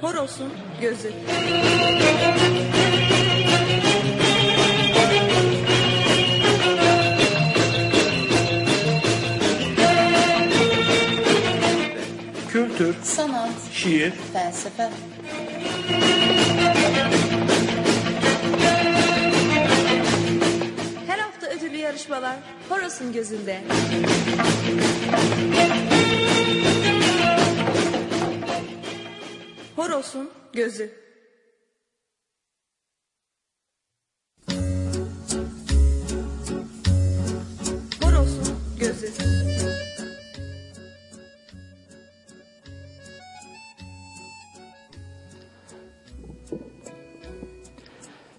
Horos'un gözü. Kültür, sanat, şiir, felsefe, Her hafta ödüllü yarışmalar Horos'un gözünde. Horos'un gözü. Horos'un gözü.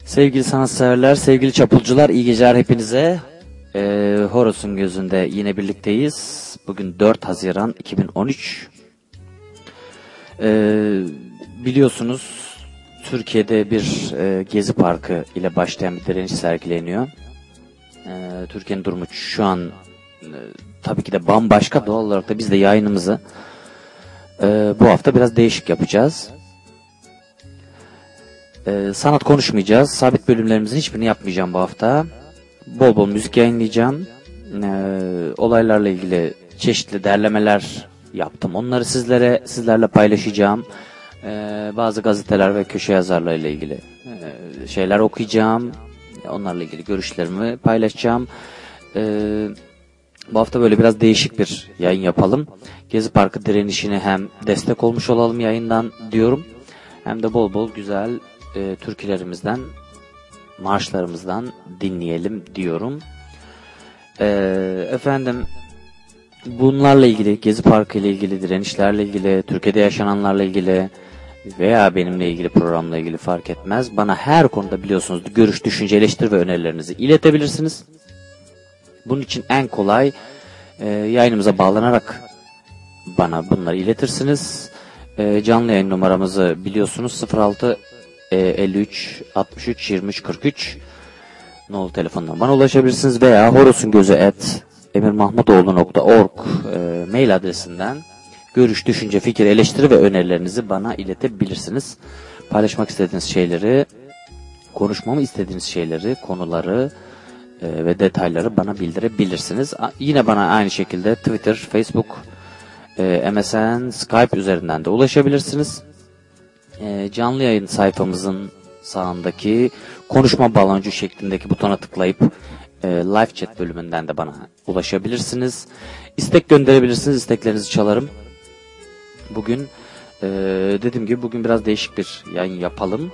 Sevgili sanatseverler, sevgili çapulcular, iyi geceler hepinize. Ee, Horos'un gözünde yine birlikteyiz. Bugün 4 Haziran 2013. Ee, biliyorsunuz Türkiye'de bir e, gezi parkı ile başlayan bir direniş sergileniyor. Ee, Türkiye'nin durumu şu an e, tabii ki de bambaşka. Doğal olarak da biz de yayınımızı e, bu hafta biraz değişik yapacağız. Ee, sanat konuşmayacağız. Sabit bölümlerimizin hiçbirini yapmayacağım bu hafta. Bol bol müzik yayınlayacağım. Ee, olaylarla ilgili çeşitli derlemeler yaptım. Onları sizlere sizlerle paylaşacağım. Ee, bazı gazeteler ve köşe yazarlarıyla ilgili e, şeyler okuyacağım. Onlarla ilgili görüşlerimi paylaşacağım. Ee, bu hafta böyle biraz değişik bir yayın yapalım. Gezi Parkı direnişine hem destek olmuş olalım yayından diyorum. Hem de bol bol güzel e, türkülerimizden, marşlarımızdan dinleyelim diyorum. E, efendim bunlarla ilgili, Gezi Parkı ile ilgili, direnişlerle ilgili, Türkiye'de yaşananlarla ilgili veya benimle ilgili programla ilgili fark etmez. Bana her konuda biliyorsunuz görüş, düşünce, eleştiri ve önerilerinizi iletebilirsiniz. Bunun için en kolay e, yayınımıza bağlanarak bana bunları iletirsiniz. E, canlı yayın numaramızı biliyorsunuz 06 e, 53 63 23 43 nolu telefondan bana ulaşabilirsiniz veya horosungözü et emirmahmutoğlu.org e, mail adresinden görüş, düşünce, fikir, eleştiri ve önerilerinizi bana iletebilirsiniz. Paylaşmak istediğiniz şeyleri, konuşmamı istediğiniz şeyleri, konuları e, ve detayları bana bildirebilirsiniz. A- yine bana aynı şekilde Twitter, Facebook, e, MSN, Skype üzerinden de ulaşabilirsiniz. E, canlı yayın sayfamızın sağındaki konuşma baloncu şeklindeki butona tıklayıp e, live chat bölümünden de bana ulaşabilirsiniz. İstek gönderebilirsiniz. İsteklerinizi çalarım. Bugün e, dediğim gibi bugün biraz değişik bir yayın yapalım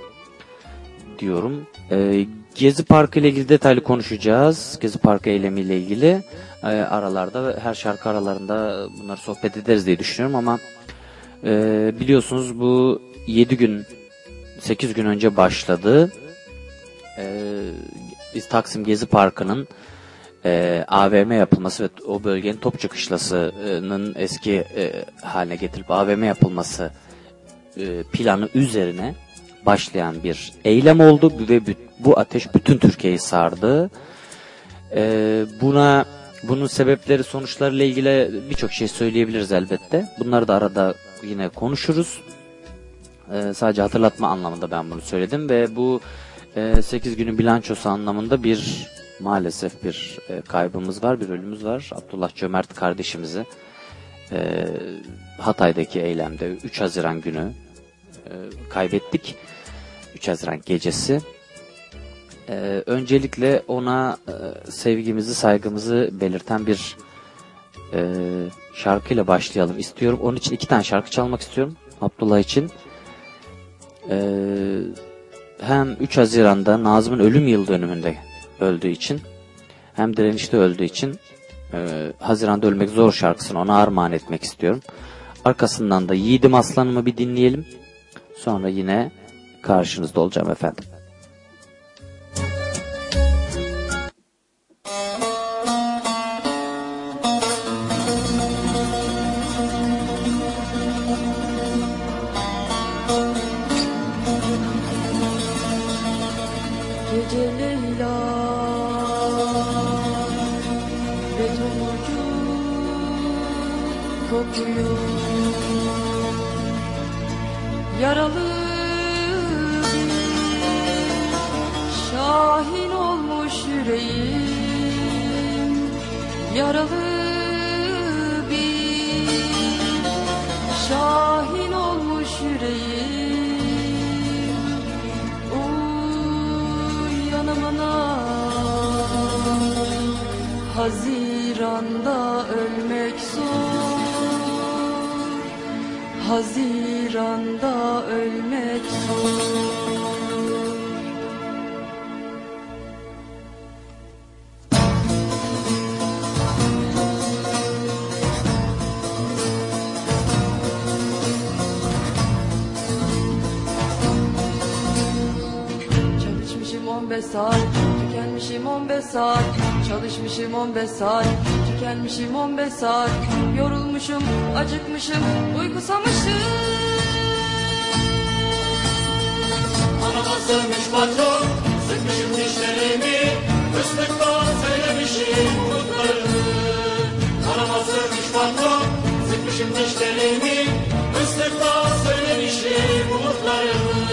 diyorum. E, Gezi Parkı ile ilgili detaylı konuşacağız. Gezi Parkı eylemi ile ilgili e, aralarda her şarkı aralarında bunları sohbet ederiz diye düşünüyorum ama e, biliyorsunuz bu 7 gün 8 gün önce başladı. E, Taksim Gezi Parkı'nın e, AVM yapılması ve o bölgenin Topçu Kışlası'nın eski e, haline getirilip AVM yapılması e, planı üzerine başlayan bir eylem oldu ve bu ateş bütün Türkiye'yi sardı. E, buna bunun sebepleri sonuçlarıyla ilgili birçok şey söyleyebiliriz elbette. Bunları da arada yine konuşuruz. E, sadece hatırlatma anlamında ben bunu söyledim ve bu e, 8 günün bilançosu anlamında bir maalesef bir e, kaybımız var, bir ölümümüz var. Abdullah Cömert kardeşimizi e, Hatay'daki eylemde 3 Haziran günü e, kaybettik. 3 Haziran gecesi. E, öncelikle ona sevgimizi, saygımızı belirten bir şarkıyla başlayalım istiyorum. Onun için iki tane şarkı çalmak istiyorum Abdullah için. E, hem 3 Haziran'da Nazım'ın ölüm yıl dönümünde öldüğü için hem direnişte öldüğü için e, Haziran'da ölmek zor şarkısını ona armağan etmek istiyorum. Arkasından da Yiğidim Aslanım'ı bir dinleyelim. Sonra yine karşınızda olacağım efendim. Kısılmış patron, sıkmışım dişlerimi. Kıslıktan söylemişim kutlarını Kanama sığmış patron, sıkmışım dişlerimi. Kıslıktan söylemişim umutlarımı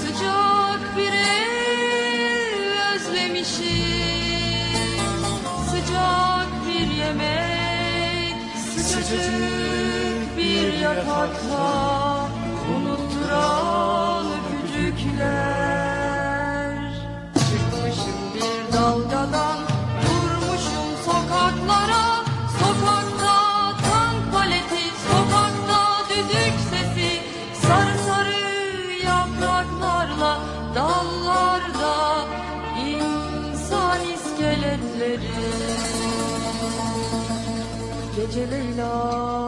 Sıcak bir ev özlemişim. Sıcak bir yemek, sıcacık bir yataklar. Geceler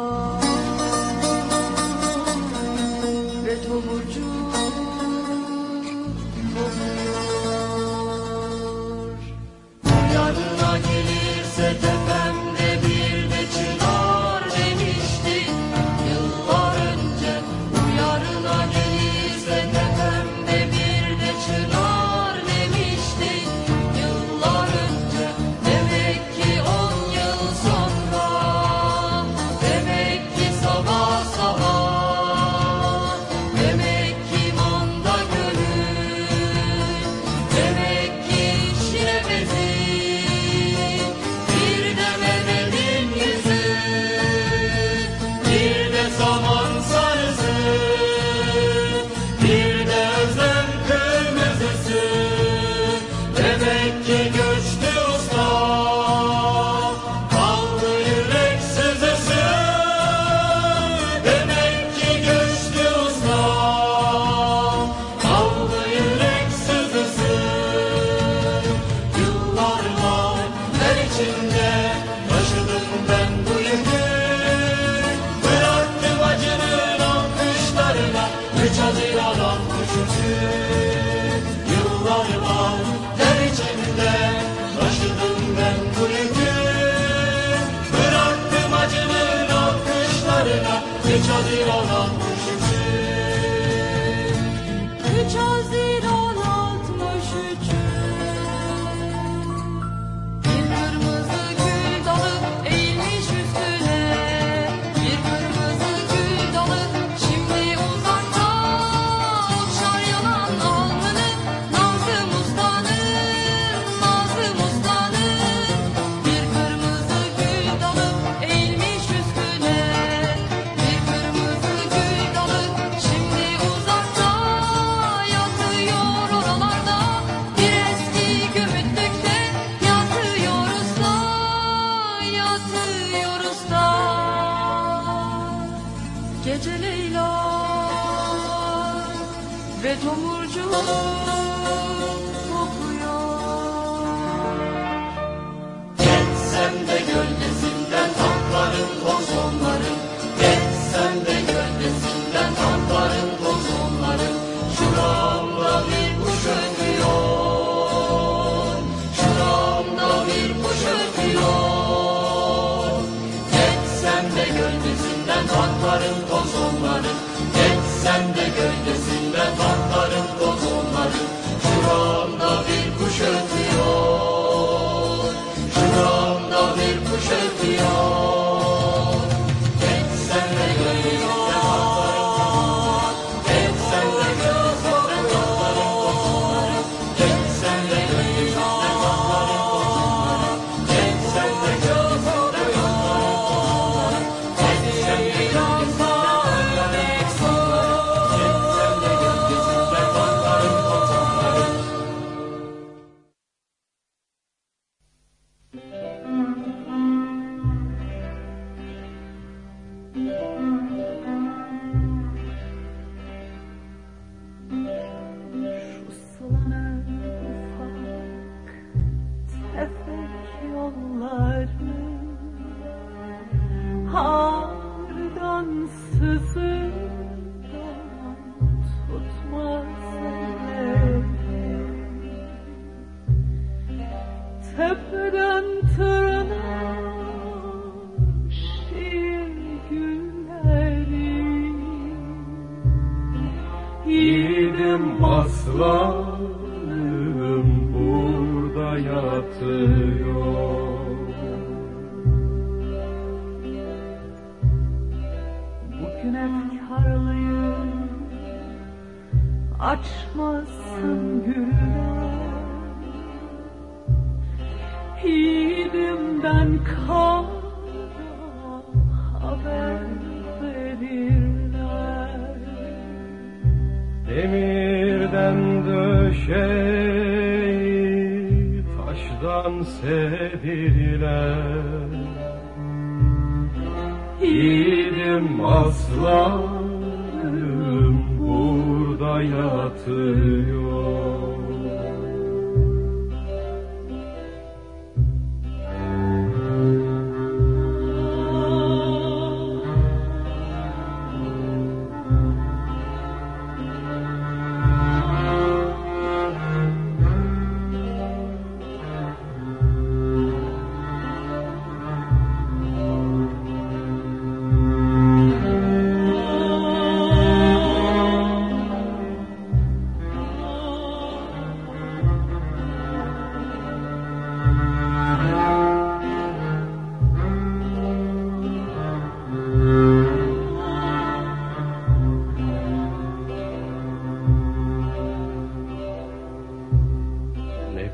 Haziran'a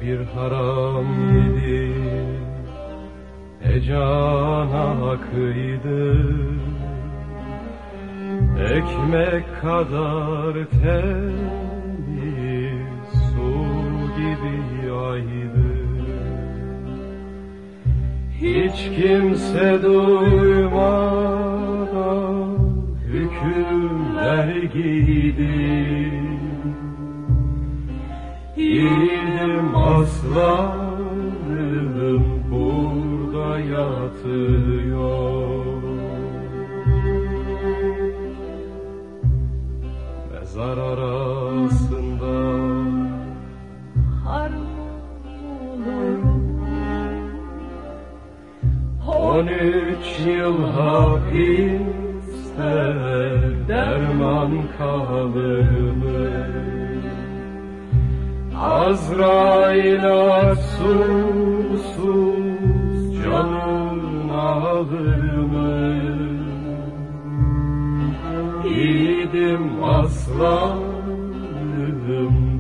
bir haram yedi. Ne cana kıydı Ekmek kadar temiz Su gibi yaydı. Hiç kimse duymadan Hükümler giydi Yiğidim aslanım burada yatıyor Mezar arasında on üç yıl hapiste derman kalır mı? Azrail susuz canın alır mı? Yiğidim aslanım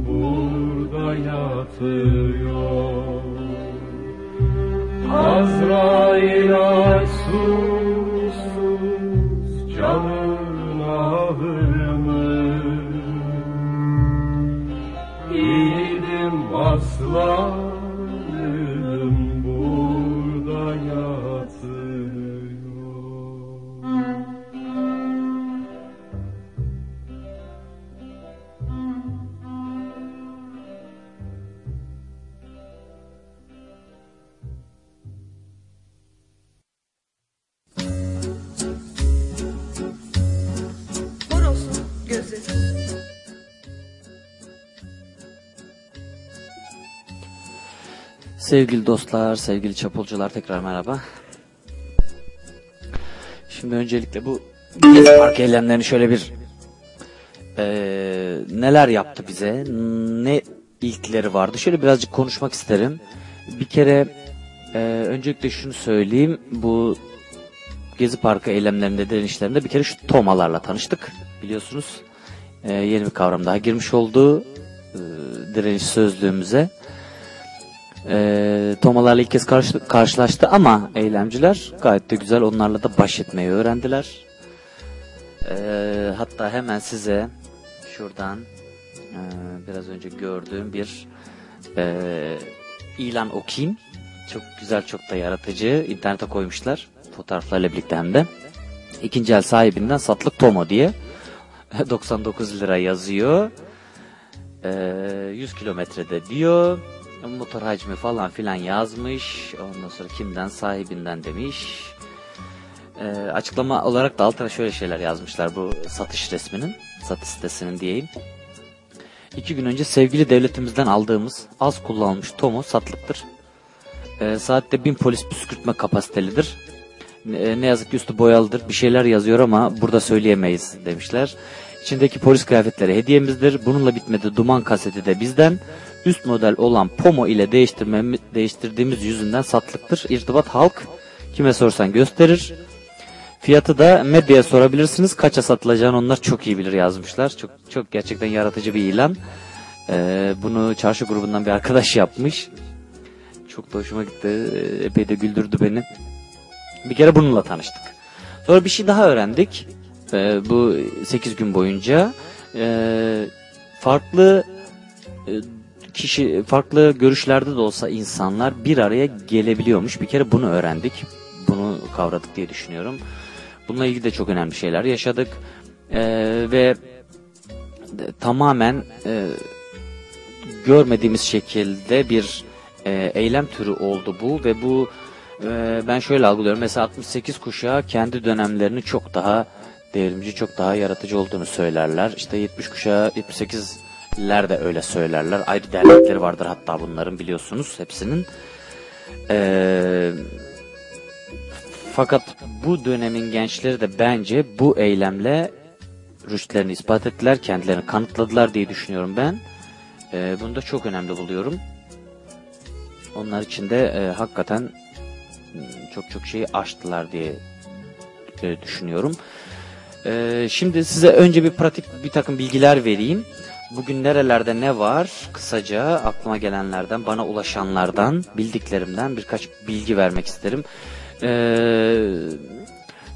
burada yatıyor Azrail susuz Yiğidim Sevgili dostlar, sevgili çapulcular tekrar merhaba. Şimdi öncelikle bu Park eylemlerini şöyle bir eee, neler yaptı bize, ne ilkleri vardı şöyle birazcık konuşmak isterim. Bir kere eee, öncelikle şunu söyleyeyim, bu Gezi Parkı eylemlerinde, direnişlerinde bir kere şu tomalarla tanıştık biliyorsunuz. Eee, yeni bir kavram daha girmiş oldu eee, direniş sözlüğümüze. E, Tomalarla ilk kez karşı- karşılaştı ama eylemciler gayet de güzel onlarla da baş etmeyi öğrendiler. E, hatta hemen size şuradan e, biraz önce gördüğüm bir e, ilan okuyayım. Çok güzel, çok da yaratıcı. İnternete koymuşlar. Fotoğraflarla birlikte hem de. İkinci el sahibinden satlık Tomo diye. 99 lira yazıyor. E, 100 kilometrede diyor. Motor hacmi falan filan yazmış. Ondan sonra kimden sahibinden demiş. Ee, açıklama olarak da altına şöyle şeyler yazmışlar bu satış resminin, satış sitesinin diyeyim. İki gün önce sevgili devletimizden aldığımız az kullanılmış Tomo satlıktır. Ee, saatte bin polis püskürtme kapasitelidir. Ne, ne yazık ki üstü boyalıdır. Bir şeyler yazıyor ama burada söyleyemeyiz demişler. İçindeki polis kıyafetleri hediyemizdir. Bununla bitmedi duman kaseti de bizden. Üst model olan Pomo ile değiştirdiğimiz yüzünden satlıktır. İrtibat halk kime sorsan gösterir. Fiyatı da medyaya sorabilirsiniz. Kaça satılacağını onlar çok iyi bilir yazmışlar. Çok çok gerçekten yaratıcı bir ilan. Ee, bunu çarşı grubundan bir arkadaş yapmış. Çok da hoşuma gitti. Ee, Epey de güldürdü beni. Bir kere bununla tanıştık. Sonra bir şey daha öğrendik. Ee, bu 8 gün boyunca. Ee, farklı e, kişi farklı görüşlerde de olsa insanlar bir araya gelebiliyormuş. Bir kere bunu öğrendik. Bunu kavradık diye düşünüyorum. Bununla ilgili de çok önemli şeyler yaşadık. Ee, ve tamamen e, görmediğimiz şekilde bir e, eylem türü oldu bu ve bu e, ben şöyle algılıyorum. Mesela 68 kuşağı kendi dönemlerini çok daha devrimci, çok daha yaratıcı olduğunu söylerler. İşte 70 kuşağı, 78'ler de öyle söylerler. Ayrı dernekleri vardır hatta bunların biliyorsunuz hepsinin. Eee fakat bu dönemin gençleri de bence bu eylemle rüştlerini ispat ettiler, kendilerini kanıtladılar diye düşünüyorum ben. Ee, bunu da çok önemli buluyorum. Onlar için de e, hakikaten m, çok çok şeyi aştılar diye e, düşünüyorum. Ee, şimdi size önce bir pratik bir takım bilgiler vereyim. Bugün nerelerde ne var? Kısaca aklıma gelenlerden, bana ulaşanlardan, bildiklerimden birkaç bilgi vermek isterim. Ee,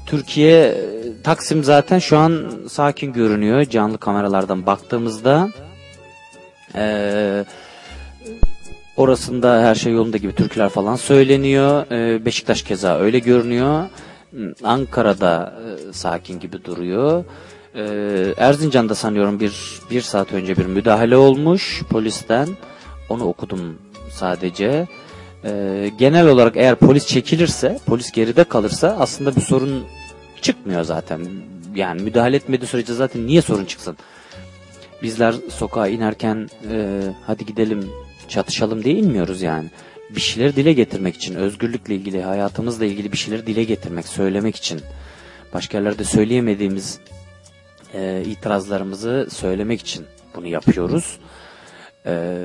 Türkiye, Taksim zaten şu an sakin görünüyor canlı kameralardan baktığımızda. Ee, orasında her şey yolunda gibi türküler falan söyleniyor. Ee, Beşiktaş keza öyle görünüyor. Ankara'da e, sakin gibi duruyor. Ee, Erzincan'da sanıyorum bir, bir saat önce bir müdahale olmuş polisten. Onu okudum sadece. Ee, genel olarak eğer polis çekilirse, polis geride kalırsa aslında bir sorun çıkmıyor zaten. Yani müdahale etmediği sürece zaten niye sorun çıksın? Bizler sokağa inerken e, hadi gidelim çatışalım diye inmiyoruz yani. Bir şeyleri dile getirmek için, özgürlükle ilgili, hayatımızla ilgili bir şeyleri dile getirmek, söylemek için. Başka yerlerde söyleyemediğimiz e, itirazlarımızı söylemek için bunu yapıyoruz. E,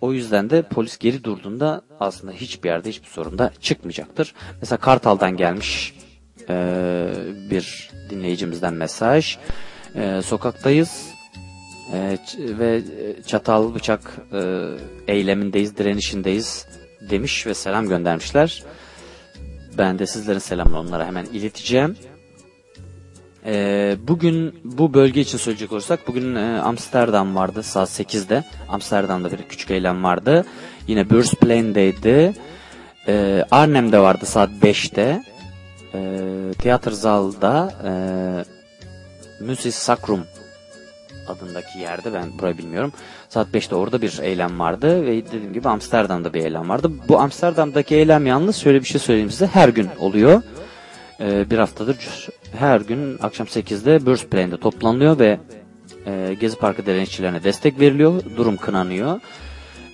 o yüzden de polis geri durduğunda aslında hiçbir yerde hiçbir sorun da çıkmayacaktır. Mesela Kartal'dan gelmiş e, bir dinleyicimizden mesaj. E, sokaktayız e, ve e, çatal bıçak e, eylemindeyiz, direnişindeyiz demiş ve selam göndermişler. Ben de sizlerin selamını onlara hemen ileteceğim. Ee, bugün bu bölge için söyleyecek olursak bugün e, Amsterdam vardı saat 8'de. Amsterdam'da bir küçük eylem vardı. Yine Beursplein'deydi. Ee, Arnhem'de vardı saat 5'te. Ee, Tiyatrozal'da e, Musis Sacrum adındaki yerde ben burayı bilmiyorum. Saat 5'te orada bir eylem vardı ve dediğim gibi Amsterdam'da bir eylem vardı. Bu Amsterdam'daki eylem yalnız şöyle bir şey söyleyeyim size her gün oluyor. Ee, bir haftadır her gün akşam 8'de Beursplein'de toplanılıyor ve e, Gezi Parkı direnişçilerine destek veriliyor. Durum kınanıyor.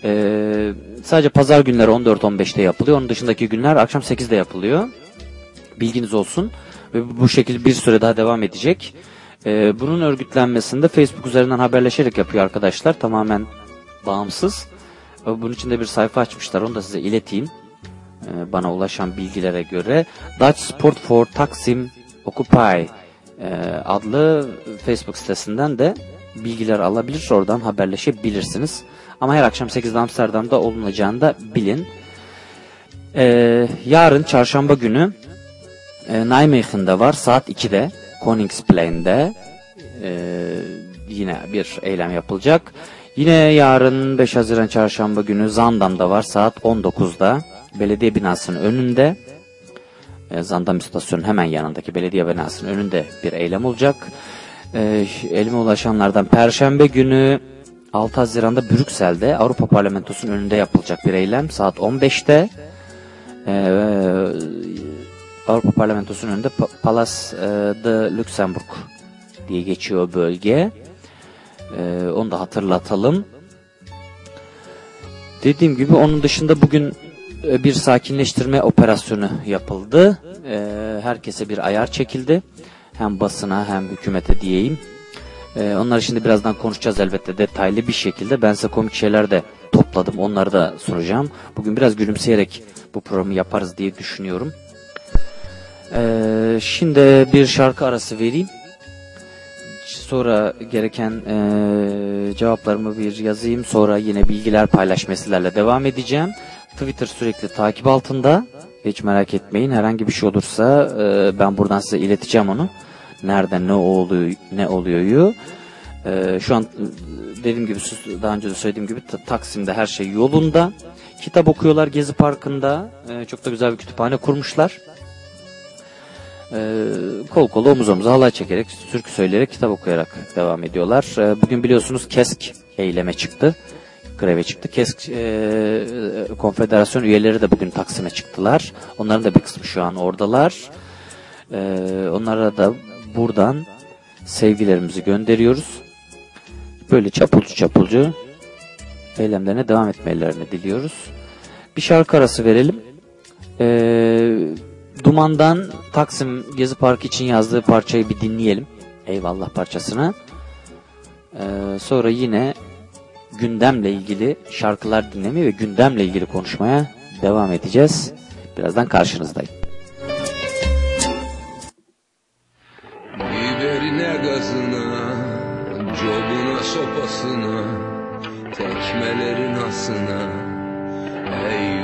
Ee, sadece pazar günleri 14-15'te yapılıyor. Onun dışındaki günler akşam 8'de yapılıyor. Bilginiz olsun. Ve bu şekilde bir süre daha devam edecek. Ee, bunun örgütlenmesinde Facebook üzerinden haberleşerek yapıyor arkadaşlar. Tamamen bağımsız. Bunun için de bir sayfa açmışlar. Onu da size ileteyim. Ee, bana ulaşan bilgilere göre Dutch Sport for Taksim Occupy e, adlı Facebook sitesinden de bilgiler alabilir. Oradan haberleşebilirsiniz. Ama her akşam 8'de Amsterdam'da olunacağını da bilin. Ee, yarın çarşamba günü e, Nijmegen'de var saat 2'de Koningsplein'de e, yine bir eylem yapılacak. Yine yarın 5 Haziran çarşamba günü Zandam'da var saat 19'da belediye binasının önünde e, Zandam istasyonun hemen yanındaki belediye binasının önünde bir eylem olacak. E, elime ulaşanlardan Perşembe günü 6 Haziran'da Brüksel'de Avrupa Parlamentosu'nun önünde yapılacak bir eylem saat 15'te. Ee, Avrupa Parlamentosu'nun önünde Pa- Palace e, de Luxembourg diye geçiyor bölge. Ee, onu da hatırlatalım. Dediğim gibi onun dışında bugün e, bir sakinleştirme operasyonu yapıldı. Ee, herkese bir ayar çekildi. Hem basına hem hükümete diyeyim. Ee, onları şimdi birazdan konuşacağız elbette detaylı bir şekilde. Ben size komik şeyler de topladım. Onları da sunacağım. Bugün biraz gülümseyerek bu programı yaparız diye düşünüyorum. Şimdi bir şarkı arası vereyim. Sonra gereken eee, cevaplarımı bir yazayım. Sonra yine bilgiler paylaşma sizlerle devam edeceğim. Twitter sürekli takip altında. Hiç merak etmeyin. Herhangi bir şey olursa eee, ben buradan size ileteceğim onu. Nerede ne oluyor ne oluyor. Eee, şu an eee, dediğim gibi daha önce de söylediğim gibi Ta- Taksim'de her şey yolunda. Kitap okuyorlar Gezi Parkı'nda. Eee, çok da güzel bir kütüphane kurmuşlar. Ee, kol kola omuz omuza halay çekerek, türkü söyleyerek, kitap okuyarak devam ediyorlar. Ee, bugün biliyorsunuz KESK eyleme çıktı. Greve çıktı. KESK e, e, konfederasyon üyeleri de bugün Taksim'e çıktılar. Onların da bir kısmı şu an oradalar. Ee, onlara da buradan sevgilerimizi gönderiyoruz. Böyle çapulcu çapulcu eylemlerine devam etmelerini diliyoruz. Bir şarkı arası verelim. Ee, Duman'dan Taksim Gezi Parkı için yazdığı parçayı bir dinleyelim. Eyvallah parçasını. Ee, sonra yine gündemle ilgili şarkılar dinlemeye ve gündemle ilgili konuşmaya devam edeceğiz. Birazdan karşınızdayım. Biberine gazına, cobuna sopasına, tekmelerin asına. Eyvallah,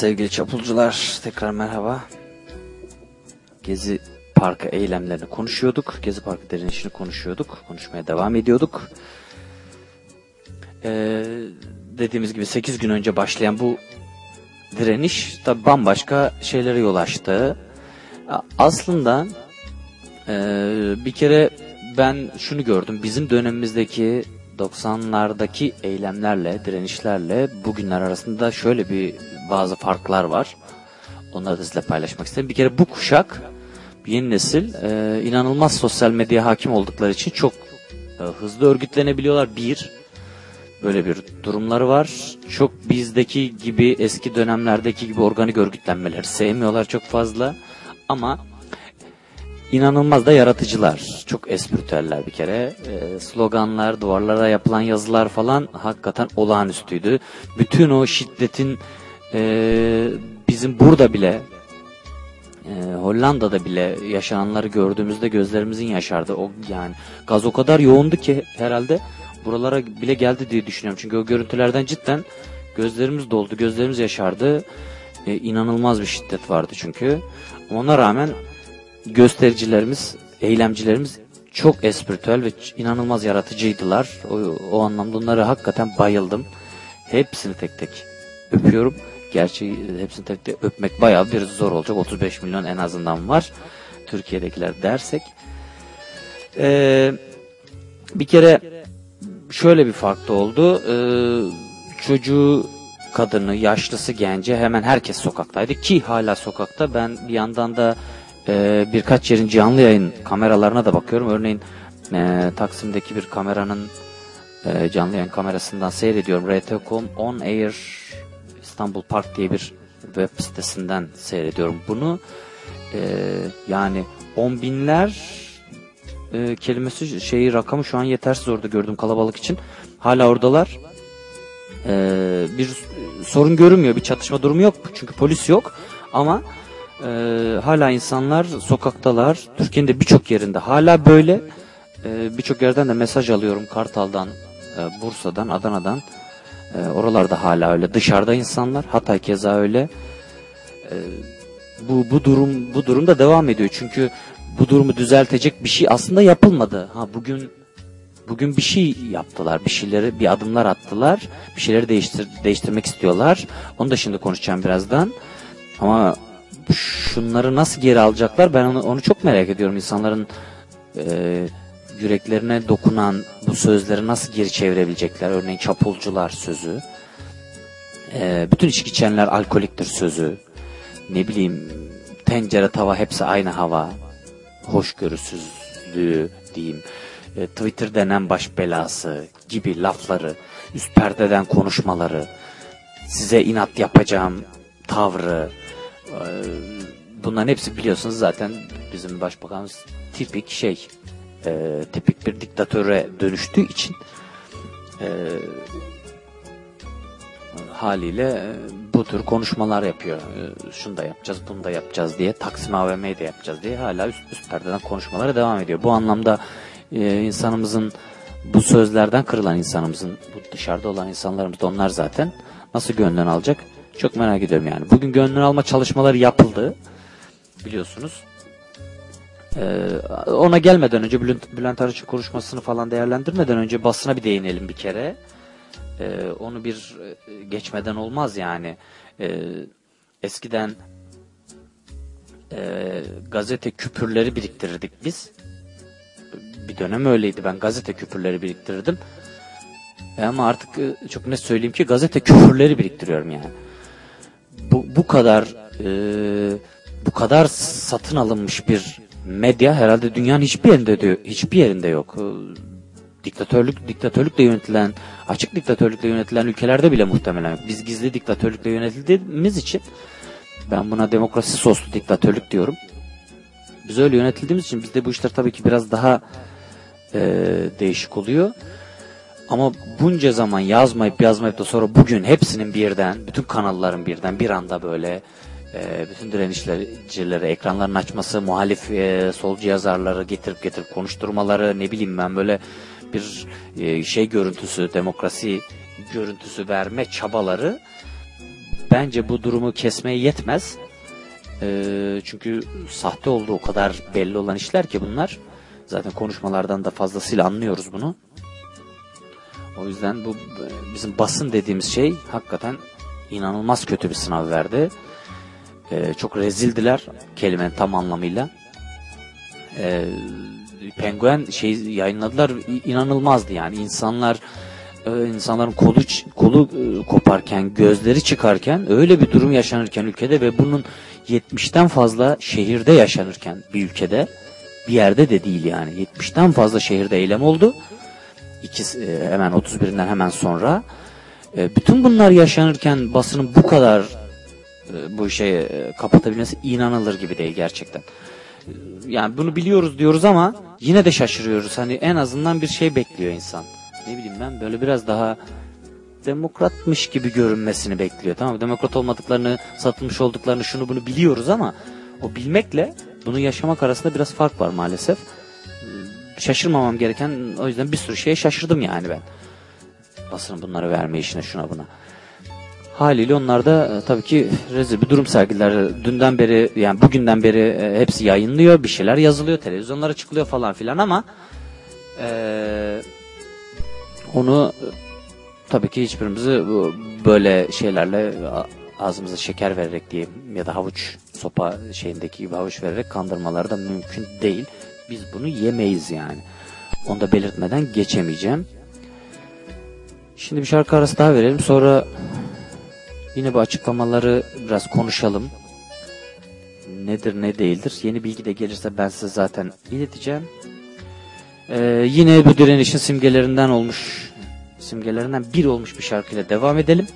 sevgili çapulcular tekrar merhaba. Gezi Parkı eylemlerini konuşuyorduk. Gezi Parkı direnişini konuşuyorduk. Konuşmaya devam ediyorduk. Ee, dediğimiz gibi 8 gün önce başlayan bu direniş tabi bambaşka şeylere yol açtı. Aslında e, bir kere ben şunu gördüm. Bizim dönemimizdeki 90'lardaki eylemlerle, direnişlerle bugünler arasında şöyle bir bazı farklar var. Onları da sizinle paylaşmak isterim. Bir kere bu kuşak, yeni nesil e, inanılmaz sosyal medyaya hakim oldukları için çok e, hızlı örgütlenebiliyorlar. Bir, böyle bir durumları var. Çok bizdeki gibi eski dönemlerdeki gibi organik örgütlenmeleri sevmiyorlar çok fazla. Ama inanılmaz da yaratıcılar. Çok espritüeller bir kere. Ee, sloganlar, duvarlara yapılan yazılar falan hakikaten olağanüstüydü. Bütün o şiddetin e, bizim burada bile e, Hollanda'da bile yaşananları gördüğümüzde gözlerimizin yaşardı. O yani gaz o kadar yoğundu ki herhalde buralara bile geldi diye düşünüyorum. Çünkü o görüntülerden cidden gözlerimiz doldu, gözlerimiz yaşardı. E, inanılmaz bir şiddet vardı çünkü. Ona rağmen göstericilerimiz, eylemcilerimiz çok espritüel ve inanılmaz yaratıcıydılar. O, o anlamda onları hakikaten bayıldım. Hepsini tek tek öpüyorum. Gerçi hepsini tek tek öpmek bayağı bir zor olacak. 35 milyon en azından var. Türkiye'dekiler dersek. Ee, bir kere şöyle bir fark da oldu. Ee, çocuğu, kadını, yaşlısı, gence hemen herkes sokaktaydı ki hala sokakta. Ben bir yandan da e, birkaç yerin canlı yayın kameralarına da bakıyorum. Örneğin e, Taksim'deki bir kameranın e, canlı yayın kamerasından seyrediyorum. RT.com On Air İstanbul Park diye bir web sitesinden seyrediyorum bunu. E, yani on binler e, kelimesi şeyi rakamı şu an yetersiz orada gördüm kalabalık için. Hala oradalar. E, bir sorun görünmüyor, bir çatışma durumu yok çünkü polis yok. Ama e, hala insanlar sokaktalar. Türkiye'nin de birçok yerinde hala böyle. E, birçok yerden de mesaj alıyorum Kartal'dan, e, Bursa'dan, Adana'dan. E, oralarda hala öyle. Dışarıda insanlar, Hatay keza öyle. E, bu bu durum bu durum da devam ediyor. Çünkü bu durumu düzeltecek bir şey aslında yapılmadı. Ha bugün bugün bir şey yaptılar. Bir şeyleri bir adımlar attılar. Bir şeyleri değiştir değiştirmek istiyorlar. Onu da şimdi konuşacağım birazdan. Ama şunları nasıl geri alacaklar? Ben onu, onu çok merak ediyorum. İnsanların e, yüreklerine dokunan bu sözleri nasıl geri çevirebilecekler? Örneğin çapulcular sözü. E, bütün içki içenler alkoliktir sözü. Ne bileyim tencere tava hepsi aynı hava. Hoşgörüsüzlüğü diyeyim. E, Twitter denen baş belası gibi lafları, üst perdeden konuşmaları, size inat yapacağım tavrı, e, bunların hepsi biliyorsunuz zaten bizim başbakanımız tipik şey, e, tipik bir diktatöre dönüştüğü için e, haliyle e, bu tür konuşmalar yapıyor. E, Şunu da yapacağız, bunu da yapacağız diye, Taksim AVM'yi de yapacağız diye hala üst, üst perdeden konuşmalara devam ediyor. Bu anlamda e, insanımızın bu sözlerden kırılan insanımızın, bu dışarıda olan insanlarımız da onlar zaten nasıl gönlünü alacak? Çok merak ediyorum yani. Bugün gönlünü alma çalışmaları yapıldı. Biliyorsunuz. Ee, ona gelmeden önce Bülent, Bülent Arınç'ın konuşmasını falan değerlendirmeden önce basına bir değinelim bir kere. Ee, onu bir e, geçmeden olmaz yani. Ee, eskiden e, gazete küpürleri biriktirirdik biz. Bir dönem öyleydi. Ben gazete küpürleri biriktirirdim. E ama artık çok ne söyleyeyim ki gazete küpürleri biriktiriyorum yani. Bu, bu kadar e, bu kadar satın alınmış bir medya herhalde dünyanın hiçbir yerinde de, hiçbir yerinde yok. E, Diktatörlük diktatörlükle yönetilen, açık diktatörlükle yönetilen ülkelerde bile muhtemelen yok. Biz gizli diktatörlükle yönetildiğimiz için ben buna demokrasi soslu diktatörlük diyorum. Biz öyle yönetildiğimiz için bizde bu işler tabii ki biraz daha e, değişik oluyor. Ama bunca zaman yazmayıp yazmayıp da sonra bugün hepsinin birden, bütün kanalların birden bir anda böyle e, bütün direnişçileri ekranların açması, muhalif e, solcu yazarları getirip getirip konuşturmaları, ne bileyim ben böyle bir e, şey görüntüsü, demokrasi görüntüsü verme çabaları bence bu durumu kesmeye yetmez. Ee, çünkü sahte olduğu o kadar belli olan işler ki bunlar. Zaten konuşmalardan da fazlasıyla anlıyoruz bunu. O yüzden bu e, bizim basın dediğimiz şey hakikaten inanılmaz kötü bir sınav verdi. Ee, çok rezildiler kelimenin tam anlamıyla. Ee, Penguen şey yayınladılar inanılmazdı yani insanlar e, insanların kolu kolu e, koparken gözleri çıkarken öyle bir durum yaşanırken ülkede ve bunun 70'ten fazla şehirde yaşanırken bir ülkede bir yerde de değil yani 70'ten fazla şehirde eylem oldu. İkisi e, hemen 31'inden hemen sonra E, bütün bunlar yaşanırken basının bu kadar e, bu işe e, kapatabilmesi inanılır gibi değil gerçekten. E, Yani bunu biliyoruz diyoruz ama yine de şaşırıyoruz. Hani en azından bir şey bekliyor insan. Ne bileyim ben böyle biraz daha demokratmış gibi görünmesini bekliyor. Tamam? Demokrat olmadıklarını, satılmış olduklarını şunu bunu biliyoruz ama o bilmekle bunu yaşamak arasında biraz fark var maalesef. Şaşırmamam gereken o yüzden bir sürü şeye şaşırdım yani ben. Basının bunları verme işine şuna buna. Haliyle onlar da e, tabii ki rezil bir durum sergiler. Dünden beri yani bugünden beri e, hepsi yayınlıyor, bir şeyler yazılıyor, televizyonlara çıkılıyor falan filan ama e, onu tabii ki hiçbirimizi bu- böyle şeylerle ağzımıza şeker vererek diyeyim ya da havuç sopa şeyindeki gibi havuç vererek kandırmaları da mümkün değil. Biz bunu yemeyiz yani. Onu da belirtmeden geçemeyeceğim. Şimdi bir şarkı arası daha verelim. Sonra yine bu açıklamaları biraz konuşalım. Nedir ne değildir. Yeni bilgi de gelirse ben size zaten ileteceğim. Ee, yine bu direnişin simgelerinden olmuş simgelerinden bir olmuş bir şarkıyla devam edelim.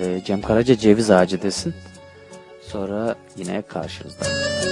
Ee, Cem Karaca ceviz ağacı desin. Sonra yine karşınızda. Başım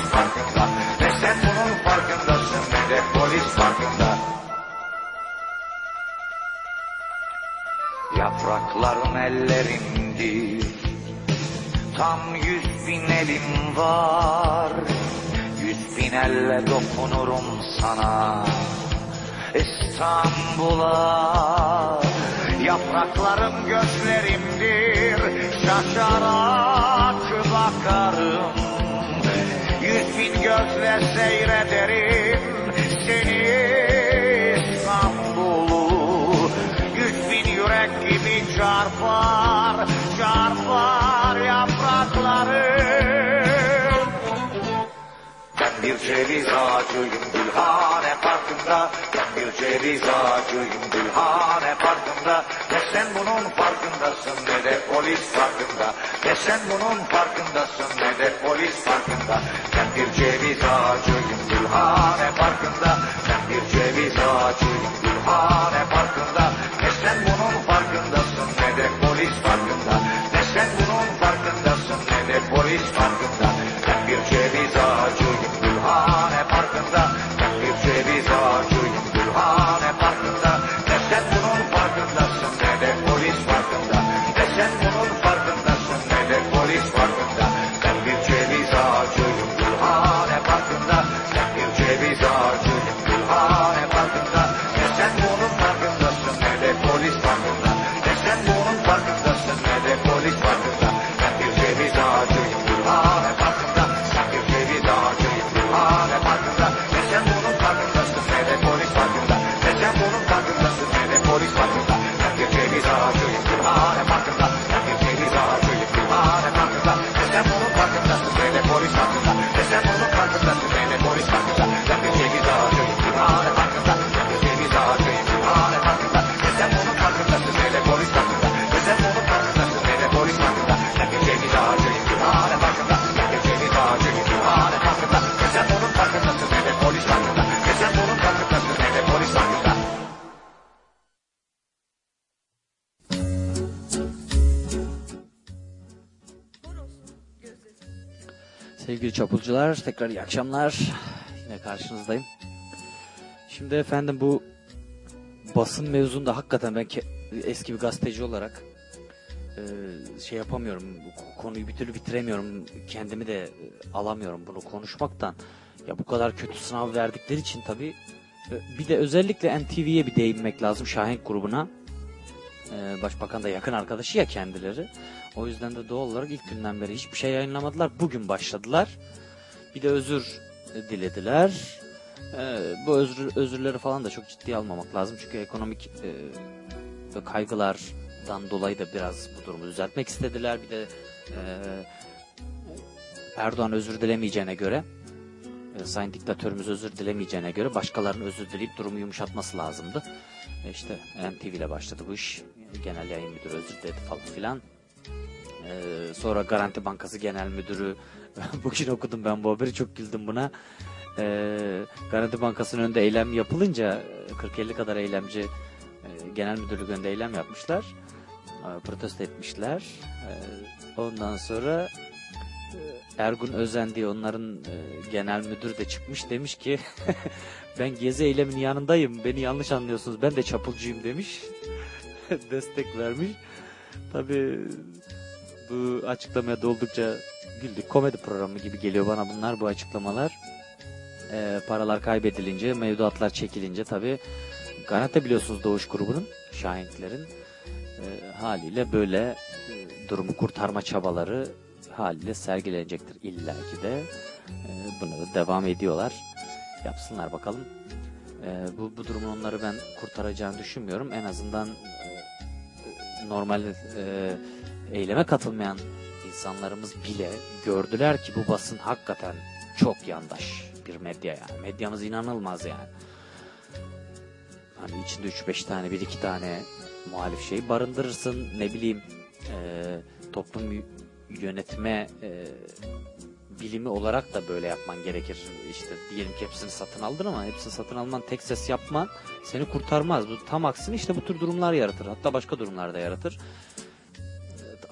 polis farkında. Ne sen bunun farkındasın. Ne de polis farkında. Yaprakların ellerimdir Tam yüz bin elim var. Yüz bin elle dokunurum sana. İstanbul'a Yapraklarım gözlerimdir. Şaşarak bakarım Bin gözle seyrederim Seni İstanbul'u. Yüz bin yürek gibi çarpar Çarpar yapraklarım bir ceviz ağacıyım Gülhane Parkı'nda. Ben bir ceviz ağacıyım Gülhane Parkı'nda. Ne sen bunun farkındasın ne de polis farkında Ne sen bunun farkındasın ne de polis farkında Ben bir ceviz ağacıyım Gülhane Parkı'nda. Ben bir ceviz ağacıyım Gülhane Parkı'nda. Ne sen bunun farkındasın ne de polis farkında Ne sen bunun farkındasın ne de polis farkında Sevgili çapulcular tekrar iyi akşamlar. Yine karşınızdayım. Şimdi efendim bu basın mevzunda hakikaten ben eski bir gazeteci olarak e, şey yapamıyorum. Konuyu bir türlü bitiremiyorum. Kendimi de e, alamıyorum bunu konuşmaktan. Ya bu kadar kötü sınav verdikleri için tabii e, bir de özellikle NTV'ye bir değinmek lazım Şahenk grubuna. Başbakan da yakın arkadaşı ya kendileri. O yüzden de doğal olarak ilk günden beri hiçbir şey yayınlamadılar. Bugün başladılar. Bir de özür dilediler. E, bu özür, özürleri falan da çok ciddiye almamak lazım. Çünkü ekonomik e, kaygılardan dolayı da biraz bu durumu düzeltmek istediler. Bir de e, Erdoğan özür dilemeyeceğine göre e, Sayın Diktatörümüz özür dilemeyeceğine göre başkalarının özür dileyip durumu yumuşatması lazımdı. E işte NTV ile başladı bu iş. Genel yayın müdürü özür diledi falan filan. Ee, sonra Garanti Bankası Genel Müdürü bugün okudum ben bu haberi çok güldüm buna. Ee, Garanti Bankası'nın önünde eylem yapılınca e, 40-50 kadar eylemci e, genel müdürlük önünde eylem yapmışlar. E, protesto etmişler. E, ondan sonra e, Ergun Özen diye onların e, genel müdürü de çıkmış demiş ki ben gezi eyleminin yanındayım beni yanlış anlıyorsunuz ben de çapulcuyum demiş. Destek vermiş. Tabii bu açıklamaya da oldukça güldük. Komedi programı gibi geliyor bana bunlar bu açıklamalar. Ee, paralar kaybedilince, mevduatlar çekilince tabii Garanti biliyorsunuz Doğuş grubunun, Şahinklerin e, haliyle böyle e, durumu kurtarma çabaları haliyle sergilenecektir illaki de. E, buna da devam ediyorlar. Yapsınlar bakalım. E, bu, bu durumun onları ben kurtaracağını düşünmüyorum. En azından e, normal e, eyleme katılmayan insanlarımız bile gördüler ki bu basın hakikaten çok yandaş bir medya yani. Medyamız inanılmaz yani. Hani içinde 3-5 tane, 1-2 tane muhalif şey barındırırsın. Ne bileyim e, toplum yönetme e, bilimi olarak da böyle yapman gerekir. İşte diyelim ki hepsini satın aldın ama hepsini satın alman, tek ses yapman seni kurtarmaz. Bu tam aksine işte bu tür durumlar yaratır. Hatta başka durumlarda yaratır.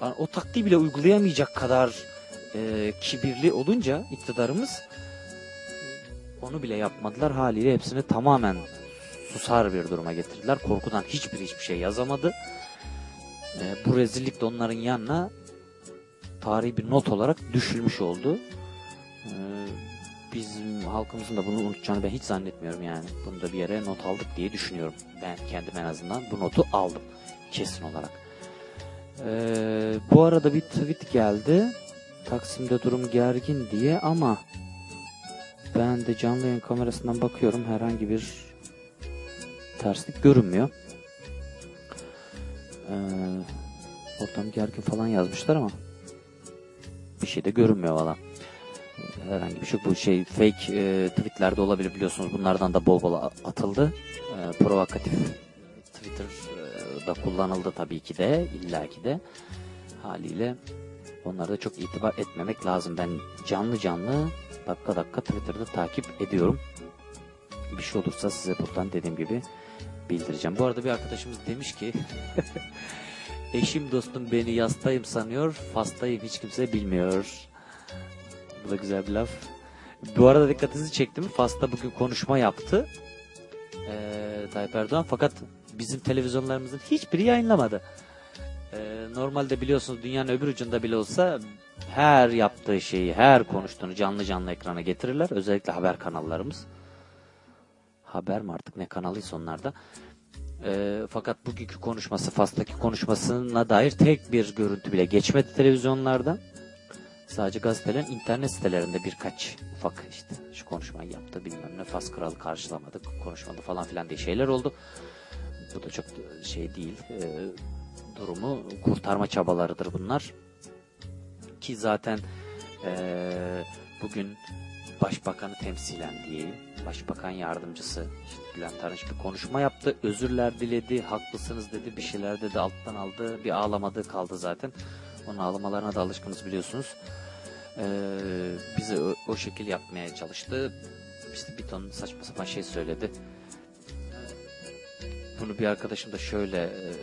E, O taktiği bile uygulayamayacak kadar e, kibirli olunca iktidarımız onu bile yapmadılar. Haliyle hepsini tamamen susar bir duruma getirdiler. Korkudan hiçbir hiçbir şey yazamadı. E, bu rezillik de onların yanına tarihi bir not olarak düşülmüş oldu. E, bizim halkımızın da bunu unutacağını ben hiç zannetmiyorum yani. Bunu da bir yere not aldık diye düşünüyorum. Ben kendim en azından bu notu aldım. Kesin olarak. E, bu arada bir tweet geldi. Taksim'de durum gergin diye ama ben de canlı yayın kamerasından bakıyorum herhangi bir terslik görünmüyor. Ee, ortam gergin falan yazmışlar ama bir şey de görünmüyor valla. Herhangi bir şey bu şey fake e, tweetlerde olabilir biliyorsunuz bunlardan da bol bol atıldı. E, provokatif Twitter e, da kullanıldı tabii ki de illaki de haliyle onlara da çok itibar etmemek lazım. Ben canlı canlı dakika dakika Twitter'da takip ediyorum. Bir şey olursa size buradan dediğim gibi bildireceğim. Bu arada bir arkadaşımız demiş ki eşim dostum beni yastayım sanıyor, fastayım hiç kimse bilmiyor. Bu da güzel bir laf. Bu arada dikkatinizi çektim. Fas'ta bugün konuşma yaptı. Ee, Tayyip Erdoğan fakat bizim televizyonlarımızın hiçbiri yayınlamadı. Ee, normalde biliyorsunuz dünyanın öbür ucunda bile olsa her yaptığı şeyi, her konuştuğunu canlı canlı ekrana getirirler. Özellikle haber kanallarımız. Haber mi artık ne kanalıysa onlarda. Ee, fakat bugünkü konuşması, Fas'taki konuşmasına dair tek bir görüntü bile geçmedi televizyonlarda. Sadece gazetelerin internet sitelerinde birkaç ufak işte şu konuşmayı yaptı bilmem ne Fas kralı karşılamadı konuşmadı falan filan diye şeyler oldu. Bu da çok şey değil. Ee, durumu kurtarma çabalarıdır bunlar. Ki zaten ee, bugün başbakanı temsilen diyeyim. Başbakan yardımcısı işte Bülent Arınç bir konuşma yaptı. Özürler diledi. Haklısınız dedi. Bir şeyler dedi. Alttan aldı. Bir ağlamadığı kaldı zaten. Onun ağlamalarına da alışkınız biliyorsunuz. Ee, bize o, o şekil yapmaya çalıştı. İşte bir ton saçma sapan şey söyledi. Bunu bir arkadaşım da şöyle e,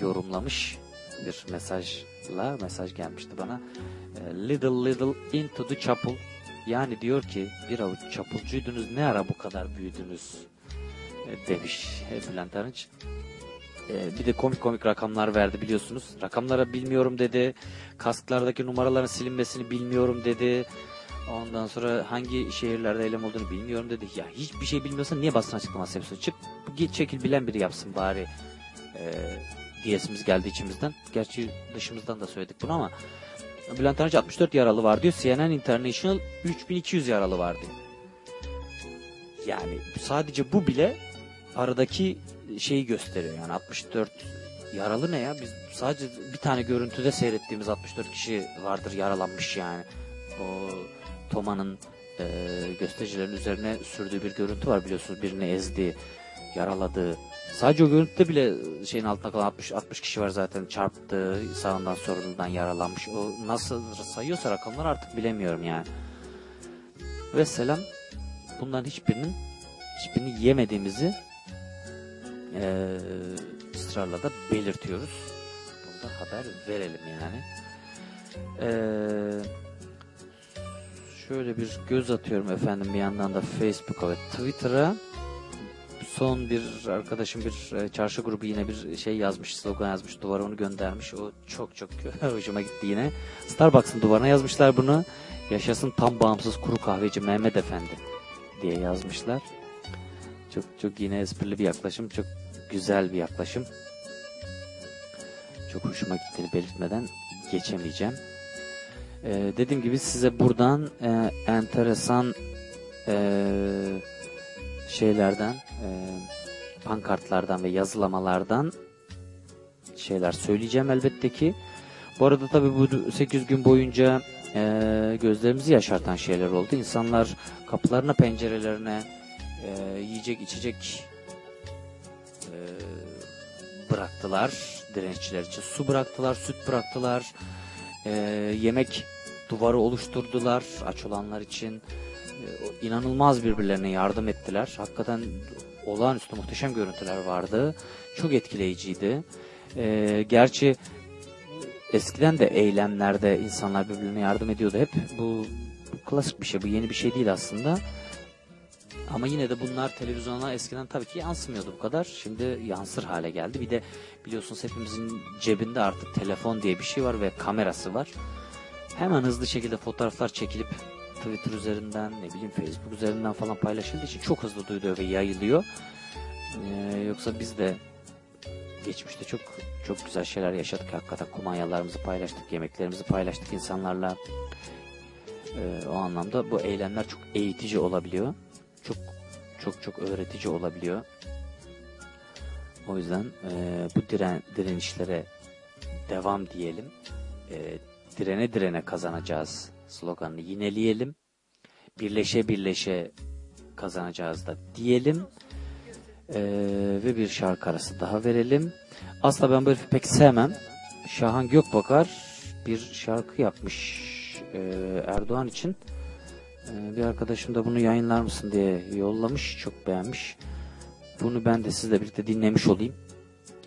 yorumlamış bir mesajla mesaj gelmişti bana. E, little little into the chapel yani diyor ki bir avuç çapulcuydunuz ne ara bu kadar büyüdünüz e, demiş Bülent Arınç. E, bir de komik komik rakamlar verdi biliyorsunuz. Rakamlara bilmiyorum dedi. Kasklardaki numaraların silinmesini bilmiyorum dedi. Ondan sonra hangi şehirlerde eylem olduğunu bilmiyorum dedi. Ya hiçbir şey bilmiyorsan niye basın açıklaması yapıyorsun? Çık git çekil bilen biri yapsın bari. E, diyesimiz geldi içimizden. Gerçi dışımızdan da söyledik bunu ama Bülent Arınç 64 yaralı var diyor. CNN International 3200 yaralı var diyor. Yani sadece bu bile aradaki şeyi gösteriyor. Yani 64 yaralı ne ya? Biz sadece bir tane görüntüde seyrettiğimiz 64 kişi vardır yaralanmış yani. O Toma'nın e, göstericilerin üzerine sürdüğü bir görüntü var biliyorsunuz. Birini ezdi, yaraladı. Sadece o görüntüde bile şeyin altında kalan 60, 60 kişi var zaten çarptı, sağından solundan yaralanmış. O nasıl sayıyorsa rakamlar artık bilemiyorum yani. Ve selam bunların hiçbirinin hiçbirini yemediğimizi eee ısrarla da belirtiyoruz. Bunu da haber verelim yani. Eee şöyle bir göz atıyorum efendim bir yandan da Facebook'a ve Twitter'a. Son bir arkadaşım bir e, çarşı grubu yine bir şey yazmış, slogan yazmış, duvara onu göndermiş. O çok çok hoşuma gitti yine. Starbucks'ın duvarına yazmışlar bunu. Yaşasın tam bağımsız kuru kahveci Mehmet Efendi diye yazmışlar. Çok çok yine esprili bir yaklaşım, çok güzel bir yaklaşım. Çok hoşuma gittiğini belirtmeden geçemeyeceğim. Ee, dediğim gibi size buradan e, enteresan e, şeylerden, e, pankartlardan ve yazılamalardan şeyler söyleyeceğim elbette ki. Bu arada tabii bu 800 gün boyunca e, gözlerimizi yaşartan şeyler oldu. İnsanlar kapılarına, pencerelerine e, yiyecek, içecek e, bıraktılar direnççiler için. Su bıraktılar, süt bıraktılar, e, yemek duvarı oluşturdular aç olanlar için. E, inanılmaz birbirlerine yardım ettiler. Hakikaten olağanüstü muhteşem görüntüler vardı. Çok etkileyiciydi. E, gerçi eskiden de eylemlerde insanlar birbirine yardım ediyordu hep. Bu klasik bir şey, bu yeni bir şey değil aslında. Ama yine de bunlar televizyona eskiden tabii ki yansımıyordu bu kadar. Şimdi yansır hale geldi. Bir de biliyorsunuz hepimizin cebinde artık telefon diye bir şey var ve kamerası var. Hemen hızlı şekilde fotoğraflar çekilip Twitter üzerinden ne bileyim Facebook üzerinden falan paylaşıldığı için çok hızlı duyuluyor ve yayılıyor. Ee, yoksa biz de geçmişte çok çok güzel şeyler yaşadık hakikaten kumanyalarımızı paylaştık yemeklerimizi paylaştık insanlarla Ee, o anlamda bu eylemler çok eğitici olabiliyor çok çok çok öğretici olabiliyor o yüzden e, bu diren, direnişlere devam diyelim E, direne direne kazanacağız sloganını yineleyelim birleşe birleşe kazanacağız da diyelim Ee, ve bir şarkı arası daha verelim. Aslında ben böyle pek sevmem. Şahan Gökbakar bir şarkı yapmış e, Erdoğan için. E, bir arkadaşım da bunu yayınlar mısın diye yollamış. Çok beğenmiş. Bunu ben de sizle birlikte dinlemiş olayım.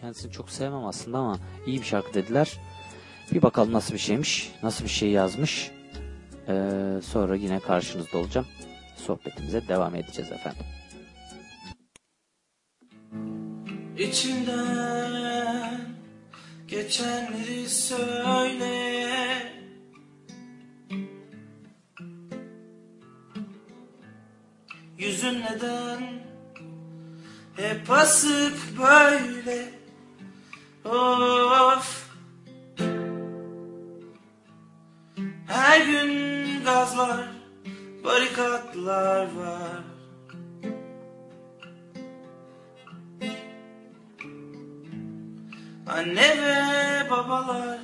Kendisini çok sevmem aslında ama iyi bir şarkı dediler. Bir bakalım nasıl bir şeymiş. Nasıl bir şey yazmış. E, sonra yine karşınızda olacağım. Sohbetimize devam edeceğiz efendim. İçinden geçenleri söyle Yüzün neden hep asık böyle? Of. Her gün gazlar, barikatlar var. Anne ve babalar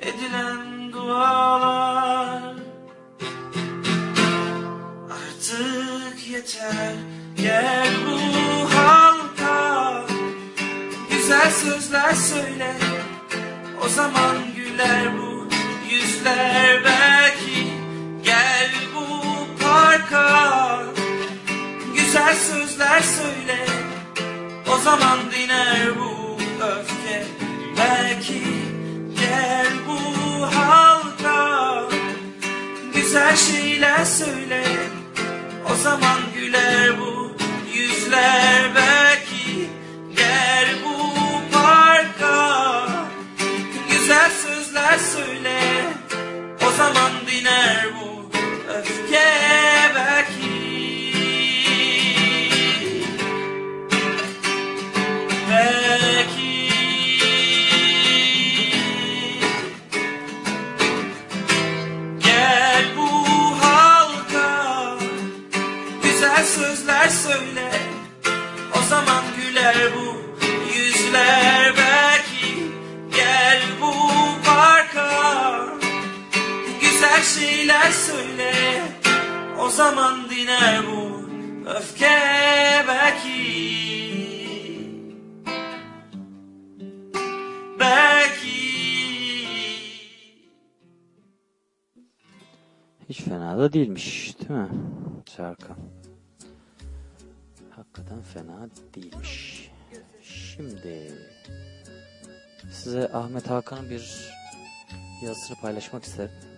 edilen dualar Artık yeter. Gel bu halka. Güzel sözler söyle. O zaman güler bu yüzler belki. Gel bu parka. Güzel sözler söyle. O zaman diner bu öfke. Belki gel bu halka. Güzel şeyler söyle O zaman güler bu yüzler Belki zaman diner bu öfke belki Belki Hiç fena da değilmiş değil mi şarkı? Hakikaten fena değilmiş. Şimdi size Ahmet Hakan'ın bir yazısını paylaşmak isterim.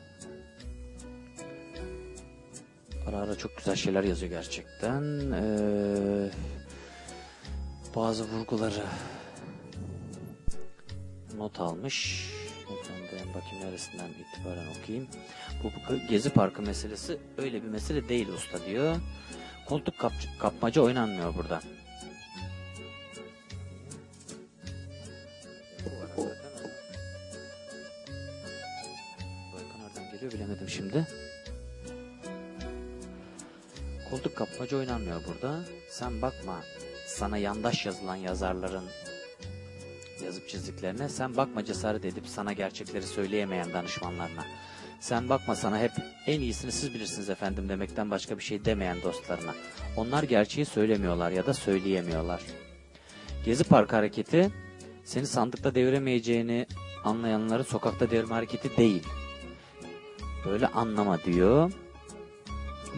Ara ara çok güzel şeyler yazıyor gerçekten. Ee, bazı vurguları not almış. Efendim bakayım neresinden itibaren okuyayım. Bu, bu Gezi Parkı meselesi öyle bir mesele değil usta diyor. Koltuk kap, kapmaca oynanmıyor burada. Bu ara zaten- Bu arka nereden geliyor bilemedim şimdi. Koltuk kapmaca oynanmıyor burada. Sen bakma sana yandaş yazılan yazarların yazıp çizdiklerine. Sen bakma cesaret edip sana gerçekleri söyleyemeyen danışmanlarına. Sen bakma sana hep en iyisini siz bilirsiniz efendim demekten başka bir şey demeyen dostlarına. Onlar gerçeği söylemiyorlar ya da söyleyemiyorlar. Gezi Park hareketi seni sandıkta deviremeyeceğini anlayanların sokakta devirme hareketi değil. Böyle anlama diyor.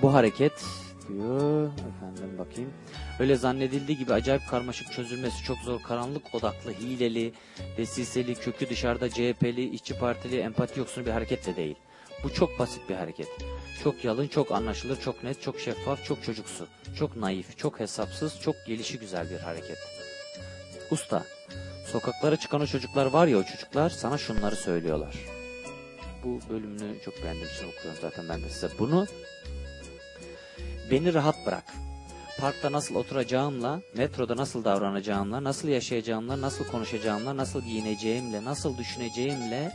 Bu hareket diyor efendim bakayım. Öyle zannedildiği gibi acayip karmaşık çözülmesi çok zor karanlık odaklı, hileli, vesiseli, kökü dışarıda CHP'li, işçi partili, empati yoksunu bir hareket de değil. Bu çok basit bir hareket. Çok yalın, çok anlaşılır, çok net, çok şeffaf, çok çocuksu, çok naif, çok hesapsız, çok gelişi güzel bir hareket. Usta, sokaklara çıkan o çocuklar var ya o çocuklar sana şunları söylüyorlar. Bu bölümünü çok beğendiğim için okuyorum zaten ben de size. Bunu beni rahat bırak. Parkta nasıl oturacağımla, metroda nasıl davranacağımla, nasıl yaşayacağımla, nasıl konuşacağımla, nasıl giyineceğimle, nasıl düşüneceğimle,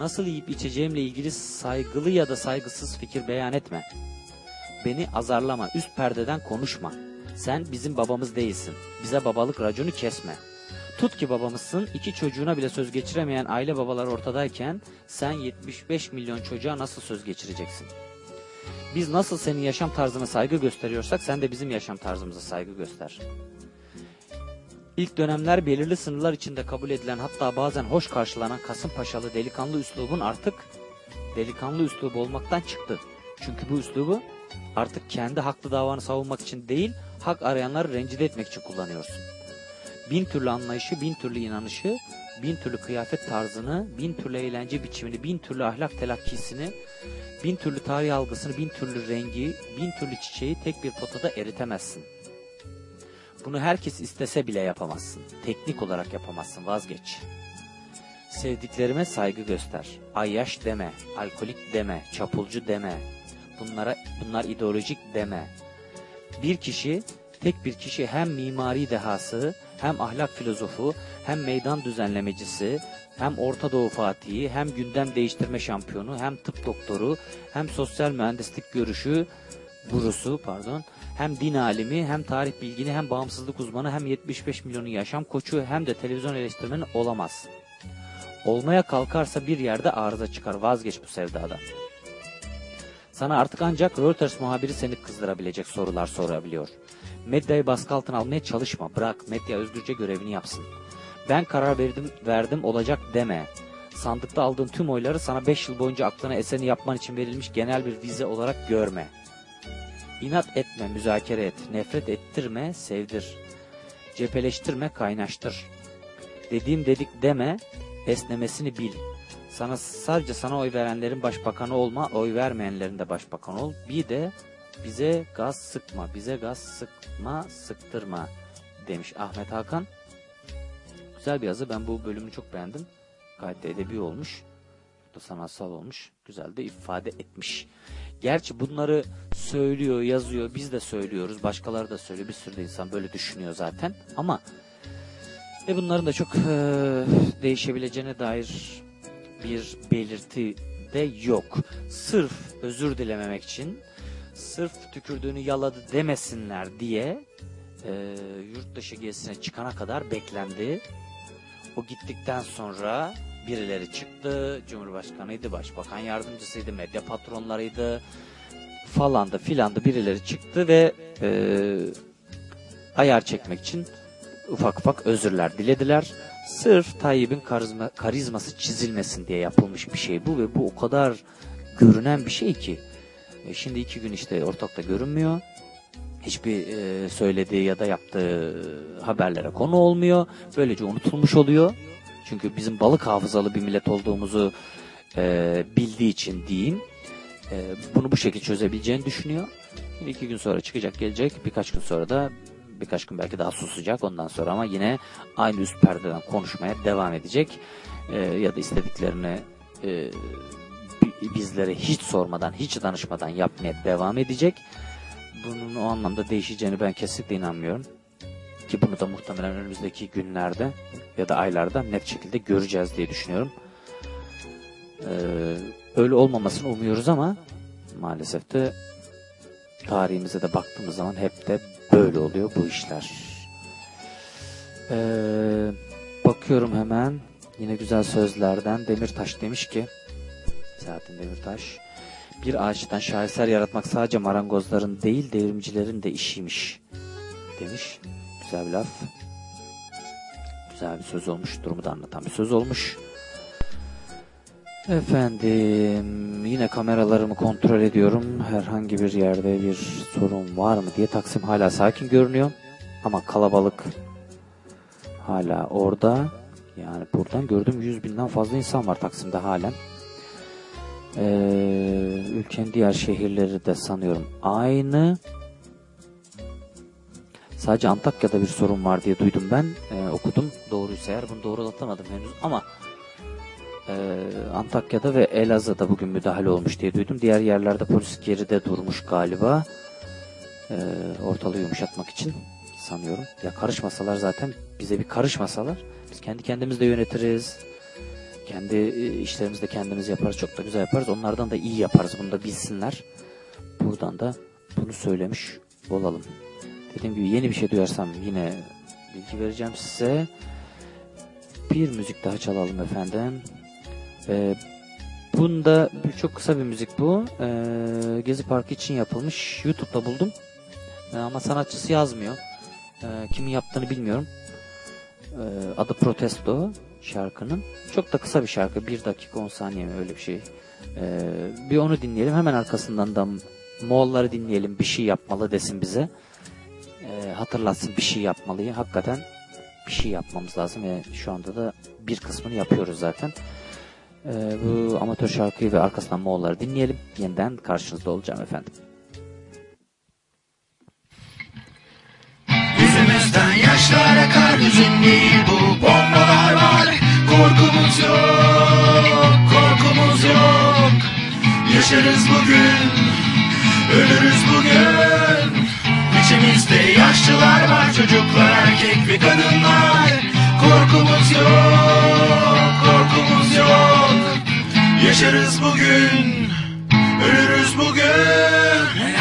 nasıl yiyip içeceğimle ilgili saygılı ya da saygısız fikir beyan etme. Beni azarlama, üst perdeden konuşma. Sen bizim babamız değilsin. Bize babalık raconu kesme. Tut ki babamızsın, iki çocuğuna bile söz geçiremeyen aile babalar ortadayken sen 75 milyon çocuğa nasıl söz geçireceksin? Biz nasıl senin yaşam tarzına saygı gösteriyorsak sen de bizim yaşam tarzımıza saygı göster. İlk dönemler belirli sınırlar içinde kabul edilen hatta bazen hoş karşılanan Kasımpaşalı delikanlı üslubun artık delikanlı üslubu olmaktan çıktı. Çünkü bu üslubu artık kendi haklı davanı savunmak için değil, hak arayanları rencide etmek için kullanıyorsun. Bin türlü anlayışı, bin türlü inanışı, bin türlü kıyafet tarzını, bin türlü eğlence biçimini, bin türlü ahlak telakkisini, bin türlü tarih algısını, bin türlü rengi, bin türlü çiçeği tek bir potada eritemezsin. Bunu herkes istese bile yapamazsın. Teknik olarak yapamazsın, vazgeç. Sevdiklerime saygı göster. Ayyaş deme, alkolik deme, çapulcu deme. Bunlara bunlar ideolojik deme. Bir kişi, tek bir kişi hem mimari dehası, hem ahlak filozofu, hem meydan düzenlemecisi, hem Orta Doğu Fatihi, hem gündem değiştirme şampiyonu, hem tıp doktoru, hem sosyal mühendislik görüşü, gurusu pardon, hem din alimi, hem tarih bilgini, hem bağımsızlık uzmanı, hem 75 milyonun yaşam koçu, hem de televizyon eleştirmeni olamaz. Olmaya kalkarsa bir yerde arıza çıkar. Vazgeç bu sevdadan. Sana artık ancak Reuters muhabiri seni kızdırabilecek sorular sorabiliyor. Medyayı baskı altına almaya çalışma. Bırak medya özgürce görevini yapsın. Ben karar verdim, verdim olacak deme. Sandıkta aldığın tüm oyları sana 5 yıl boyunca aklına eseni yapman için verilmiş genel bir vize olarak görme. İnat etme, müzakere et. Nefret ettirme, sevdir. Cepheleştirme, kaynaştır. Dediğim dedik deme, esnemesini bil. Sana sadece sana oy verenlerin başbakanı olma, oy vermeyenlerin de başbakan ol. Bir de bize gaz sıkma, bize gaz sıkma, sıktırma demiş Ahmet Hakan. Güzel bir yazı. Ben bu bölümünü çok beğendim. Gayet de edebi olmuş. Çok da sanatsal olmuş. Güzel de ifade etmiş. Gerçi bunları söylüyor, yazıyor. Biz de söylüyoruz. Başkaları da söylüyor. Bir sürü de insan böyle düşünüyor zaten. Ama ve bunların da çok e, değişebileceğine dair bir belirti de yok. Sırf özür dilememek için, sırf tükürdüğünü yaladı demesinler diye e, yurt dışı gezisine çıkana kadar beklendi. O gittikten sonra birileri çıktı. Cumhurbaşkanıydı, başbakan yardımcısıydı, medya patronlarıydı falan da filan da birileri çıktı ve e, ayar çekmek için ufak ufak özürler dilediler. Sırf Tayyip'in karizma, karizması çizilmesin diye yapılmış bir şey bu ve bu o kadar görünen bir şey ki. E, şimdi iki gün işte ortakta görünmüyor. Hiçbir e, söylediği ya da yaptığı haberlere konu olmuyor. Böylece unutulmuş oluyor. Çünkü bizim balık hafızalı bir millet olduğumuzu e, bildiği için diyeyim. E, bunu bu şekilde çözebileceğini düşünüyor. Şimdi iki gün sonra çıkacak gelecek. Birkaç gün sonra da birkaç gün belki daha susacak ondan sonra ama yine aynı üst perdeden konuşmaya devam edecek. E, ya da istediklerini e, bizlere hiç sormadan, hiç danışmadan yapmaya devam edecek. Bunun o anlamda değişeceğini ben kesinlikle inanmıyorum. Ki bunu da muhtemelen önümüzdeki günlerde ya da aylarda net şekilde göreceğiz diye düşünüyorum. Ee, öyle olmamasını umuyoruz ama maalesef de tarihimize de baktığımız zaman hep de böyle oluyor bu işler. Ee, Bakıyorum hemen. Yine güzel sözlerden. Demirtaş demiş ki Selahattin Demirtaş. Bir ağaçtan şaheser yaratmak sadece marangozların değil devrimcilerin de işiymiş. Demiş. Güzel bir laf. Güzel bir söz olmuş. Durumu da anlatan bir söz olmuş. Efendim yine kameralarımı kontrol ediyorum. Herhangi bir yerde bir sorun var mı diye. Taksim hala sakin görünüyor. Ama kalabalık hala orada. Yani buradan gördüğüm 100 binden fazla insan var Taksim'de halen. Ee, ülkenin diğer şehirleri de sanıyorum aynı. Sadece Antakya'da bir sorun var diye duydum ben. Ee, okudum. Doğruysa eğer bunu doğrulatamadım henüz ama e, Antakya'da ve Elazığ'da bugün müdahale olmuş diye duydum. Diğer yerlerde polis geride durmuş galiba. Ee, ortalığı yumuşatmak için sanıyorum. Ya karışmasalar zaten bize bir karışmasalar biz kendi kendimiz de yönetiriz. Kendi e, işlerimizi de kendimiz yaparız. Çok da güzel yaparız. Onlardan da iyi yaparız. Bunu da bilsinler. Buradan da bunu söylemiş olalım. Dediğim gibi yeni bir şey duyarsam yine bilgi vereceğim size. Bir müzik daha çalalım efendim. Ee, bunda çok kısa bir müzik bu. Ee, Gezi Parkı için yapılmış. YouTube'da buldum. Ee, ama sanatçısı yazmıyor. Ee, kimin yaptığını bilmiyorum. Ee, adı Protesto şarkının. Çok da kısa bir şarkı. 1 dakika 10 saniye mi öyle bir şey. Ee, bir onu dinleyelim. Hemen arkasından da Moğolları dinleyelim. Bir şey yapmalı desin bize. Ee, hatırlatsın bir şey yapmalıyı. Hakikaten bir şey yapmamız lazım ve şu anda da bir kısmını yapıyoruz zaten. Ee, bu amatör şarkıyı ve arkasından Moğolları dinleyelim. Yeniden karşınızda olacağım efendim. Yüzümüzden yaşlar akar hüzün değil bu bombalar var. Korkumuz yok, korkumuz yok. Yaşarız bugün, ölürüz bugün. İçimizde yaşlılar var çocuklar erkek ve kadınlar. Korkumuz yok, korkumuz yok. Yaşarız bugün, ölürüz bugün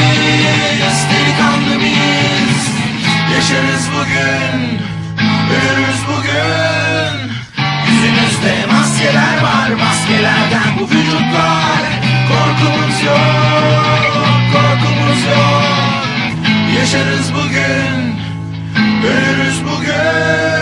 Delikanlısıyız, delikanlı biz. Yaşarız bugün, ölürüz bugün. Yüzümüzde maskeler var, maskelerden bu vücutlar. Korkumuz yok, korkumuz yok. Yaşarız bugün, ölürüz bugün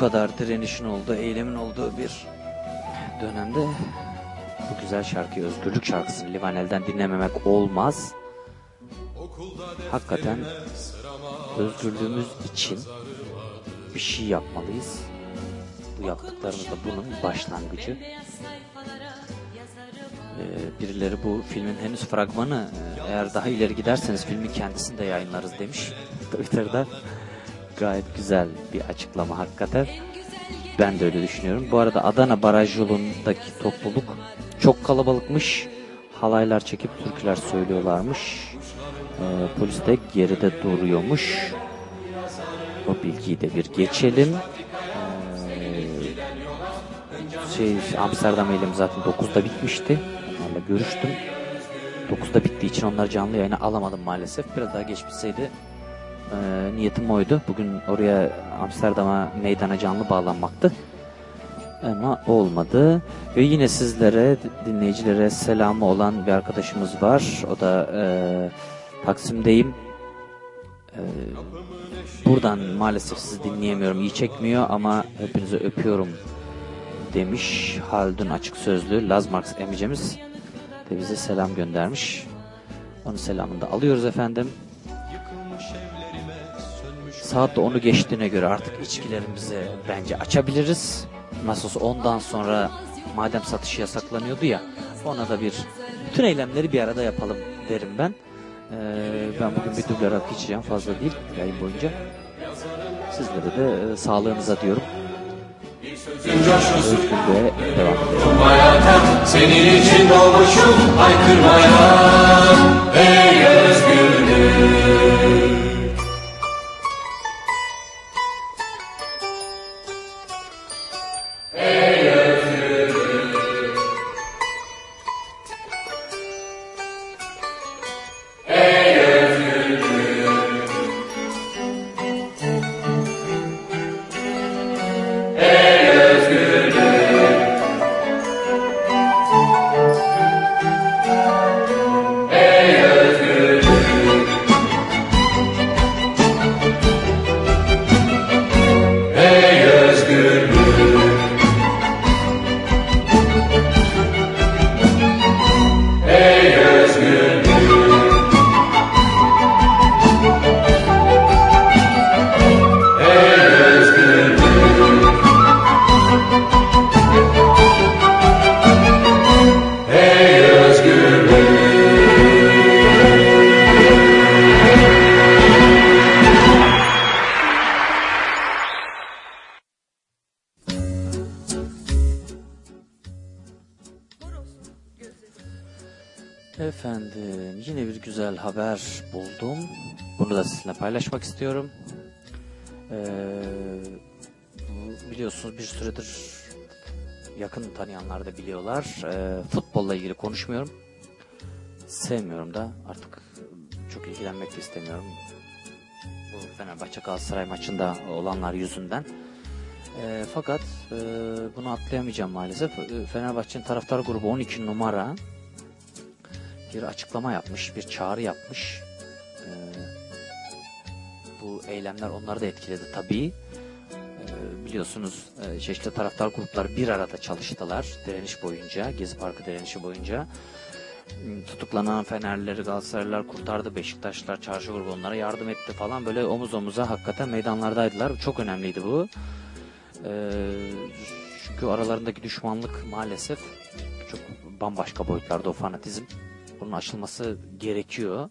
kadar direnişin olduğu, eylemin olduğu bir dönemde bu güzel şarkıyı, özgürlük şarkısını Livanel'den dinlememek olmaz. Hakikaten özgürlüğümüz için bir şey yapmalıyız. Bu yaptıklarımız da bunun başlangıcı. Ee, birileri bu filmin henüz fragmanı e, eğer daha ileri giderseniz filmin kendisini de yayınlarız demiş Twitter'da. Gayet güzel bir açıklama hakikaten. Ben de öyle düşünüyorum. Bu arada Adana Baraj yolundaki topluluk çok kalabalıkmış. Halaylar çekip türküler söylüyorlarmış. Ee, polis de geride duruyormuş. O bilgiyi de bir geçelim. Ee, şey Amsterdam eylemi zaten 9'da bitmişti. Onlarla görüştüm. 9'da bittiği için onları canlı yayına alamadım maalesef. Biraz daha geç bitseydi e, niyetim oydu. Bugün oraya Amsterdam'a meydana canlı bağlanmaktı. Ama olmadı. Ve yine sizlere, dinleyicilere selamı olan bir arkadaşımız var. O da e, Taksim'deyim. E, buradan maalesef sizi dinleyemiyorum. iyi çekmiyor ama hepinizi öpüyorum demiş. Haldun açık sözlü Laz Marx emicemiz de bize selam göndermiş. Onun selamını da alıyoruz efendim. Saat de onu geçtiğine göre artık içkilerimizi bence açabiliriz. Nasıl ondan sonra madem satışı yasaklanıyordu ya ona da bir bütün eylemleri bir arada yapalım derim ben. Ee, ben bugün bir duble rakı içeceğim fazla değil yayın boyunca. Sizlere de e, sağlığınıza diyorum. Özgürlüğe devam edelim. Senin için doğmuşum haykırmaya Ey özgürlük paylaşmak istiyorum. Ee, biliyorsunuz bir süredir yakın tanıyanlar da biliyorlar. Ee, futbolla ilgili konuşmuyorum. Sevmiyorum da artık çok ilgilenmek de istemiyorum. Bu Fenerbahçe Galatasaray maçında olanlar yüzünden. E, fakat e, bunu atlayamayacağım maalesef. E, Fenerbahçe'nin taraftar grubu 12 numara bir açıklama yapmış, bir çağrı yapmış. E, bu eylemler onları da etkiledi tabii. E, biliyorsunuz e, çeşitli taraftar grupları bir arada çalıştılar direniş boyunca, Gezi Parkı direnişi boyunca. Hmm, Tutuklanan Fenerlileri Galatasaraylılar kurtardı, Beşiktaşlar, Çarşı grubu yardım etti falan böyle omuz omuza hakikaten meydanlardaydılar. Çok önemliydi bu. Ee, çünkü aralarındaki düşmanlık maalesef çok bambaşka boyutlarda o fanatizm. Bunun aşılması gerekiyor.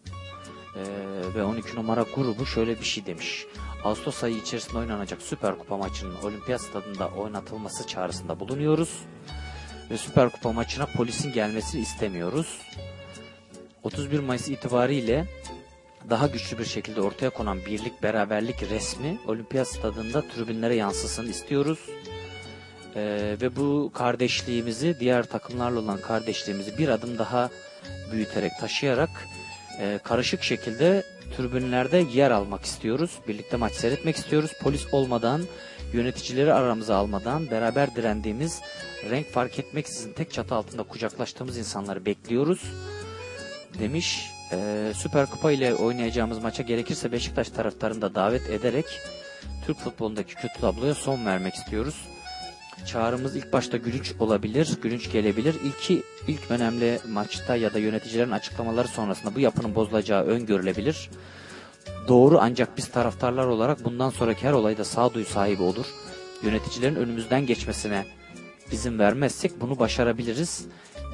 Ee, ve 12 numara grubu şöyle bir şey demiş. Ağustos ayı içerisinde oynanacak Süper Kupa maçının Olimpiyat Stadında oynatılması çağrısında bulunuyoruz. Ve Süper Kupa maçına polisin gelmesini istemiyoruz. 31 Mayıs itibariyle daha güçlü bir şekilde ortaya konan birlik, beraberlik resmi Olimpiyat Stadında tribünlere yansısın istiyoruz. Ee, ve bu kardeşliğimizi, diğer takımlarla olan kardeşliğimizi bir adım daha büyüterek, taşıyarak e, karışık şekilde tribünlerde yer almak istiyoruz. Birlikte maç seyretmek istiyoruz. Polis olmadan, yöneticileri aramıza almadan beraber direndiğimiz, renk fark etmeksizin tek çatı altında kucaklaştığımız insanları bekliyoruz demiş. Ee, Süper Kupa ile oynayacağımız maça gerekirse Beşiktaş taraftarını da davet ederek Türk futbolundaki kötü tabloya son vermek istiyoruz. Çağrımız ilk başta gülünç olabilir, gülünç gelebilir. İlki, ilk önemli maçta ya da yöneticilerin açıklamaları sonrasında bu yapının bozulacağı öngörülebilir. Doğru ancak biz taraftarlar olarak bundan sonraki her olayda sağduyu sahibi olur. Yöneticilerin önümüzden geçmesine izin vermezsek bunu başarabiliriz.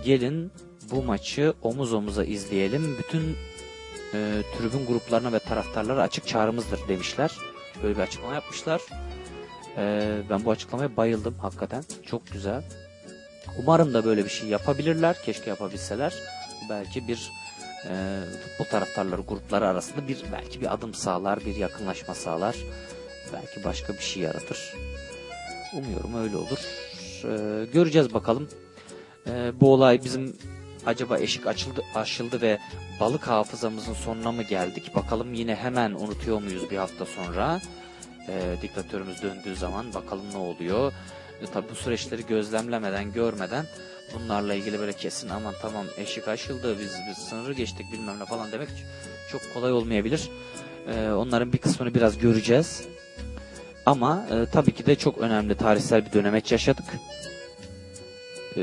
Gelin bu maçı omuz omuza izleyelim. Bütün e, tribün gruplarına ve taraftarlara açık çağrımızdır demişler. Böyle bir açıklama yapmışlar. E, ben bu açıklamaya bayıldım hakikaten. Çok güzel. Umarım da böyle bir şey yapabilirler. Keşke yapabilseler. Belki bir e, futbol taraftarları grupları arasında bir belki bir adım sağlar, bir yakınlaşma sağlar. Belki başka bir şey yaratır. Umuyorum öyle olur. E, göreceğiz bakalım. E, bu olay bizim acaba eşik açıldı, aşıldı ve balık hafızamızın sonuna mı geldik? Bakalım yine hemen unutuyor muyuz bir hafta sonra? E, diktatörümüz döndüğü zaman bakalım ne oluyor? E, tabi bu süreçleri gözlemlemeden, görmeden bunlarla ilgili böyle kesin aman tamam eşik aşıldı, biz, biz sınırı geçtik bilmem ne falan demek çok kolay olmayabilir. E, onların bir kısmını biraz göreceğiz. Ama e, tabii ki de çok önemli tarihsel bir dönemeç yaşadık. Ee,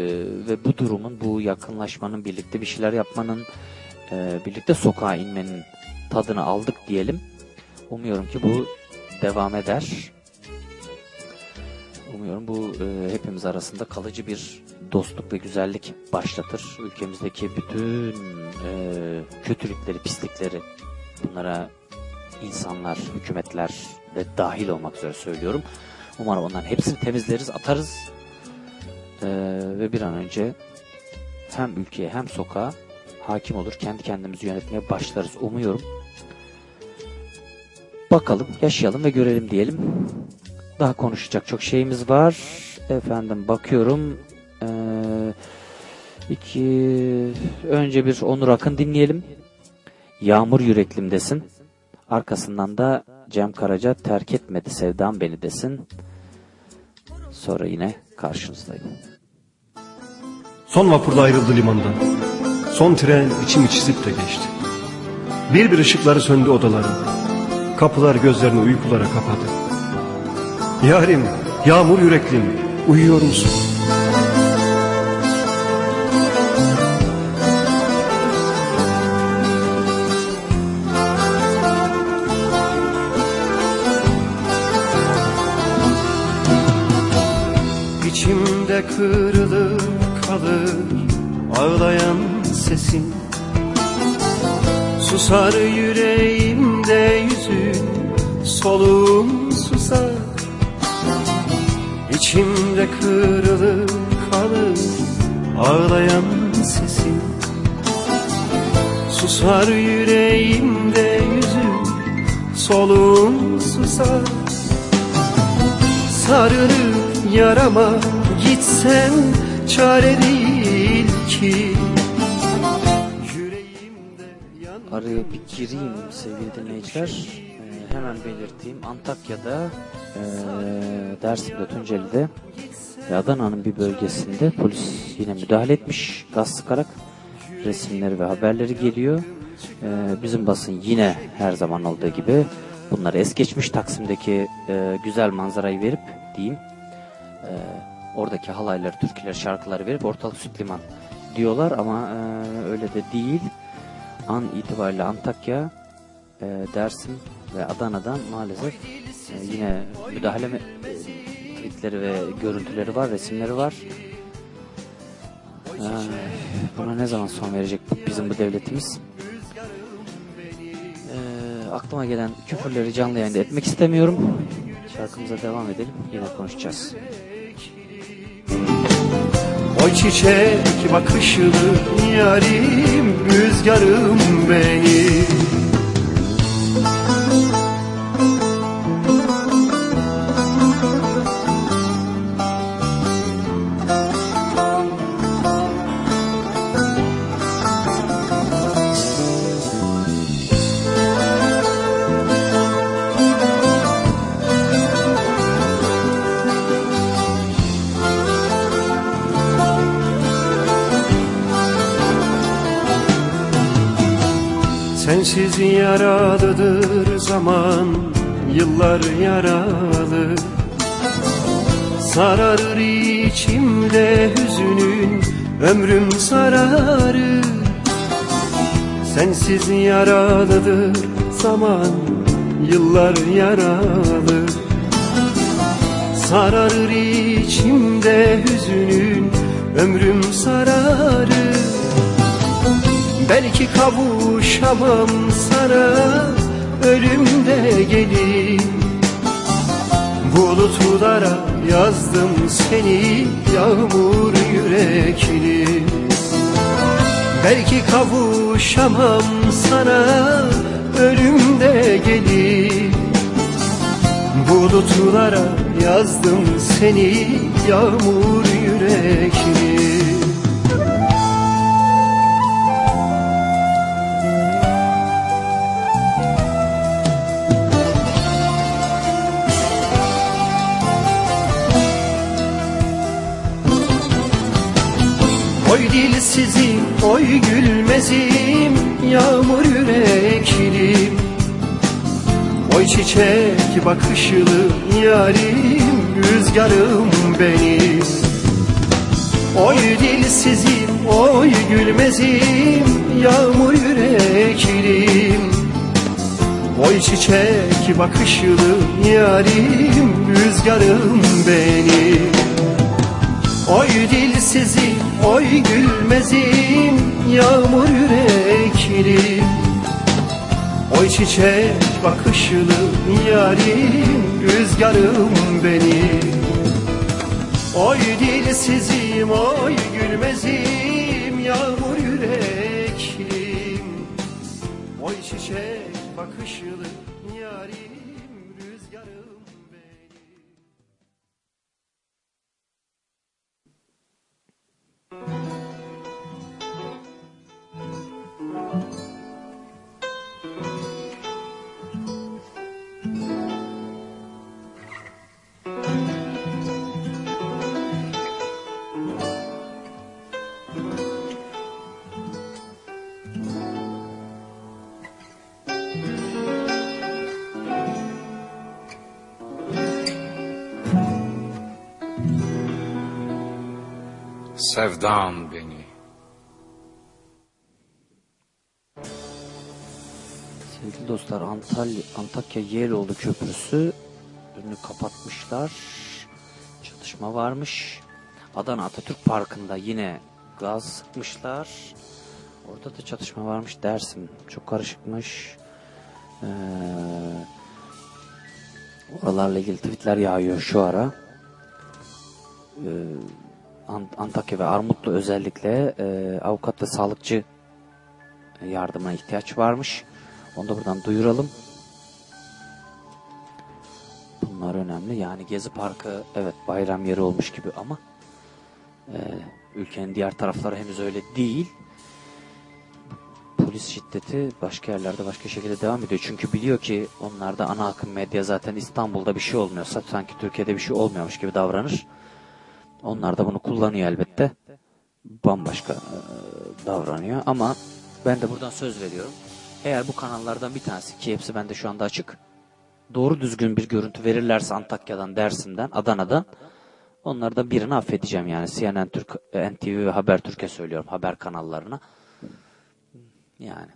ve bu durumun, bu yakınlaşmanın, birlikte bir şeyler yapmanın, e, birlikte sokağa inmenin tadını aldık diyelim. Umuyorum ki bu devam eder. Umuyorum bu e, hepimiz arasında kalıcı bir dostluk ve güzellik başlatır. Ülkemizdeki bütün e, kötülükleri, pislikleri bunlara insanlar, hükümetler de dahil olmak üzere söylüyorum. Umarım onların hepsini temizleriz, atarız ee, ve bir an önce hem ülkeye hem sokağa hakim olur. Kendi kendimizi yönetmeye başlarız. Umuyorum. Bakalım, yaşayalım ve görelim diyelim. Daha konuşacak çok şeyimiz var. Efendim bakıyorum. Ee, iki, önce bir Onur Akın dinleyelim. Yağmur yüreklim desin. Arkasından da Cem Karaca terk etmedi sevdam beni desin. Sonra yine karşınızdayım. Son vapurda ayrıldı limandan. Son tren içimi çizip de geçti. Bir bir ışıkları söndü odaların. Kapılar gözlerini uykulara kapadı. Yarim, yağmur yüreklim, uyuyor musun? İçimde kırılır kalır ağlayan sesin Susar yüreğimde yüzün soluğum susar İçimde kırılır kalır ağlayan sesin Susar yüreğimde yüzün soluğum susar Sarılıp yarama gitsem çare değil ki. Araya bir gireyim sevgili dinleyiciler. Hemen belirteyim. Antakya'da, eee Dersim'de, Tunceli'de ve Adana'nın bir bölgesinde polis yine müdahale etmiş. Gaz sıkarak resimleri ve haberleri geliyor. Eee, bizim basın yine her zaman olduğu gibi bunları es geçmiş. Taksim'deki eee, güzel manzarayı verip diyeyim. eee, oradaki halayları, türküleri, şarkıları verip ortalık süt liman diyorlar ama eee, öyle de değil. An itibariyle Antakya, eee, Dersim ve Adana'dan maalesef eee, yine müdahale eee, tweetleri ve görüntüleri var, resimleri var. Eee, buna ne zaman son verecek bizim bu devletimiz? Eee, aklıma gelen küfürleri canlı yayında etmek istemiyorum. Şarkımıza devam edelim. Yine konuşacağız. O çiçek bakışlı yarim rüzgarım benim Sensiz yaralıdır zaman Yıllar yaralı. Sararır içimde hüzünün Ömrüm sararır. Sensiz yaralıdır zaman Yıllar yaralı. Sararır içimde hüzünün Ömrüm sararır. Belki kavuşamam sana Ölümde gelir. Bulutlara yazdım seni Yağmur yürekli. Belki kavuşamam sana Ölümde gelir. Bulutlara yazdım seni Yağmur yürekli çiçek bakışlı yarim, rüzgarım benim. Oy dilsizim, oy gülmezim, yağmur yüreklim Oy çiçek bakışlı yarim, rüzgarım benim. Oy dilsizim, oy gülmezim, yağmur yüreklim Oy çiçek bakışlı yarim, rüzgarım benim. Oy dilsizim, oy gülmezim, yağmur yüreklim. Oy çiçek bakışlı Sevdan beni. Sevgili dostlar Antalya, Antakya Yeğeloğlu Köprüsü önünü kapatmışlar. Çatışma varmış. Adana Atatürk Parkı'nda yine gaz sıkmışlar. Orada da çatışma varmış. Dersim çok karışıkmış. Ee, oralarla ilgili tweetler yağıyor şu ara. Ee, Antakya ve Armutlu özellikle e, avukat ve sağlıkçı yardımına ihtiyaç varmış. Onu da buradan duyuralım. Bunlar önemli. Yani Gezi Parkı evet bayram yeri olmuş gibi ama e, ülkenin diğer tarafları henüz öyle değil. polis şiddeti başka yerlerde başka şekilde devam ediyor. Çünkü biliyor ki onlarda ana akım medya zaten İstanbul'da bir şey olmuyorsa sanki Türkiye'de bir şey olmuyormuş gibi davranır. Onlar da bunu kullanıyor elbette. Bambaşka e, davranıyor ama ben de buradan söz veriyorum. Eğer bu kanallardan bir tanesi ki hepsi bende şu anda açık. Doğru düzgün bir görüntü verirlerse Antakya'dan, Dersim'den, Adana'dan onlardan birini affedeceğim yani. CNN Türk, e, NTV ve Habertürk'e söylüyorum haber kanallarına. Yani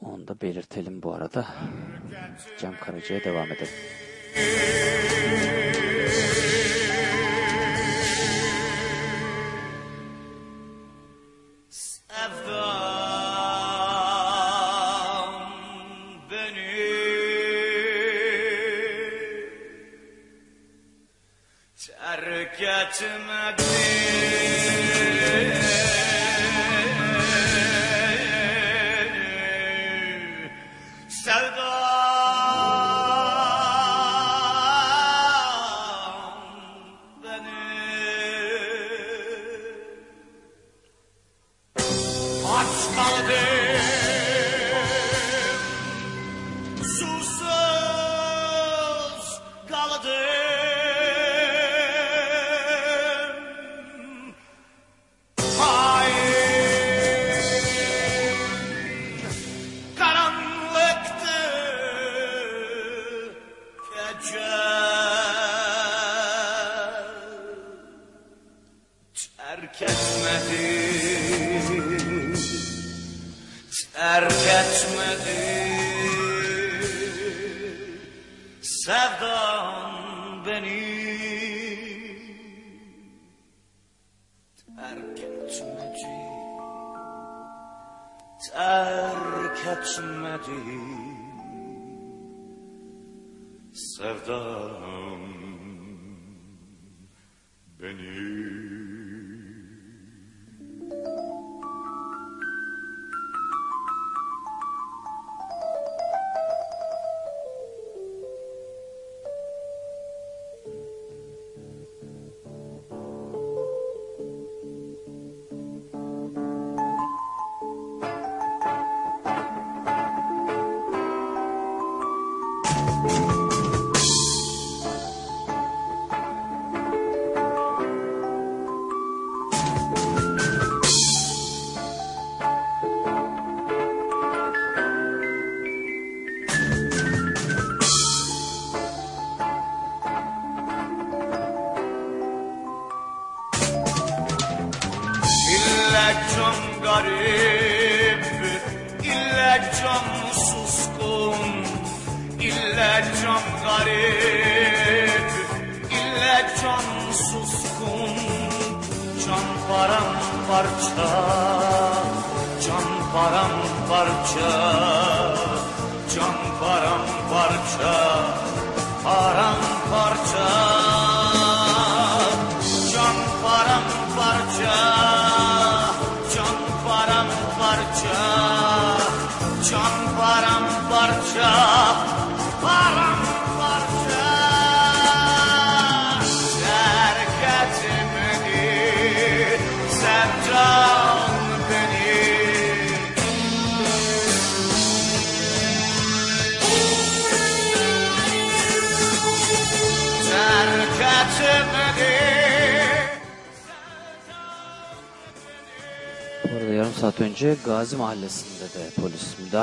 onu da belirtelim bu arada. Cem Karaca'ya devam edelim. Terk etmedi.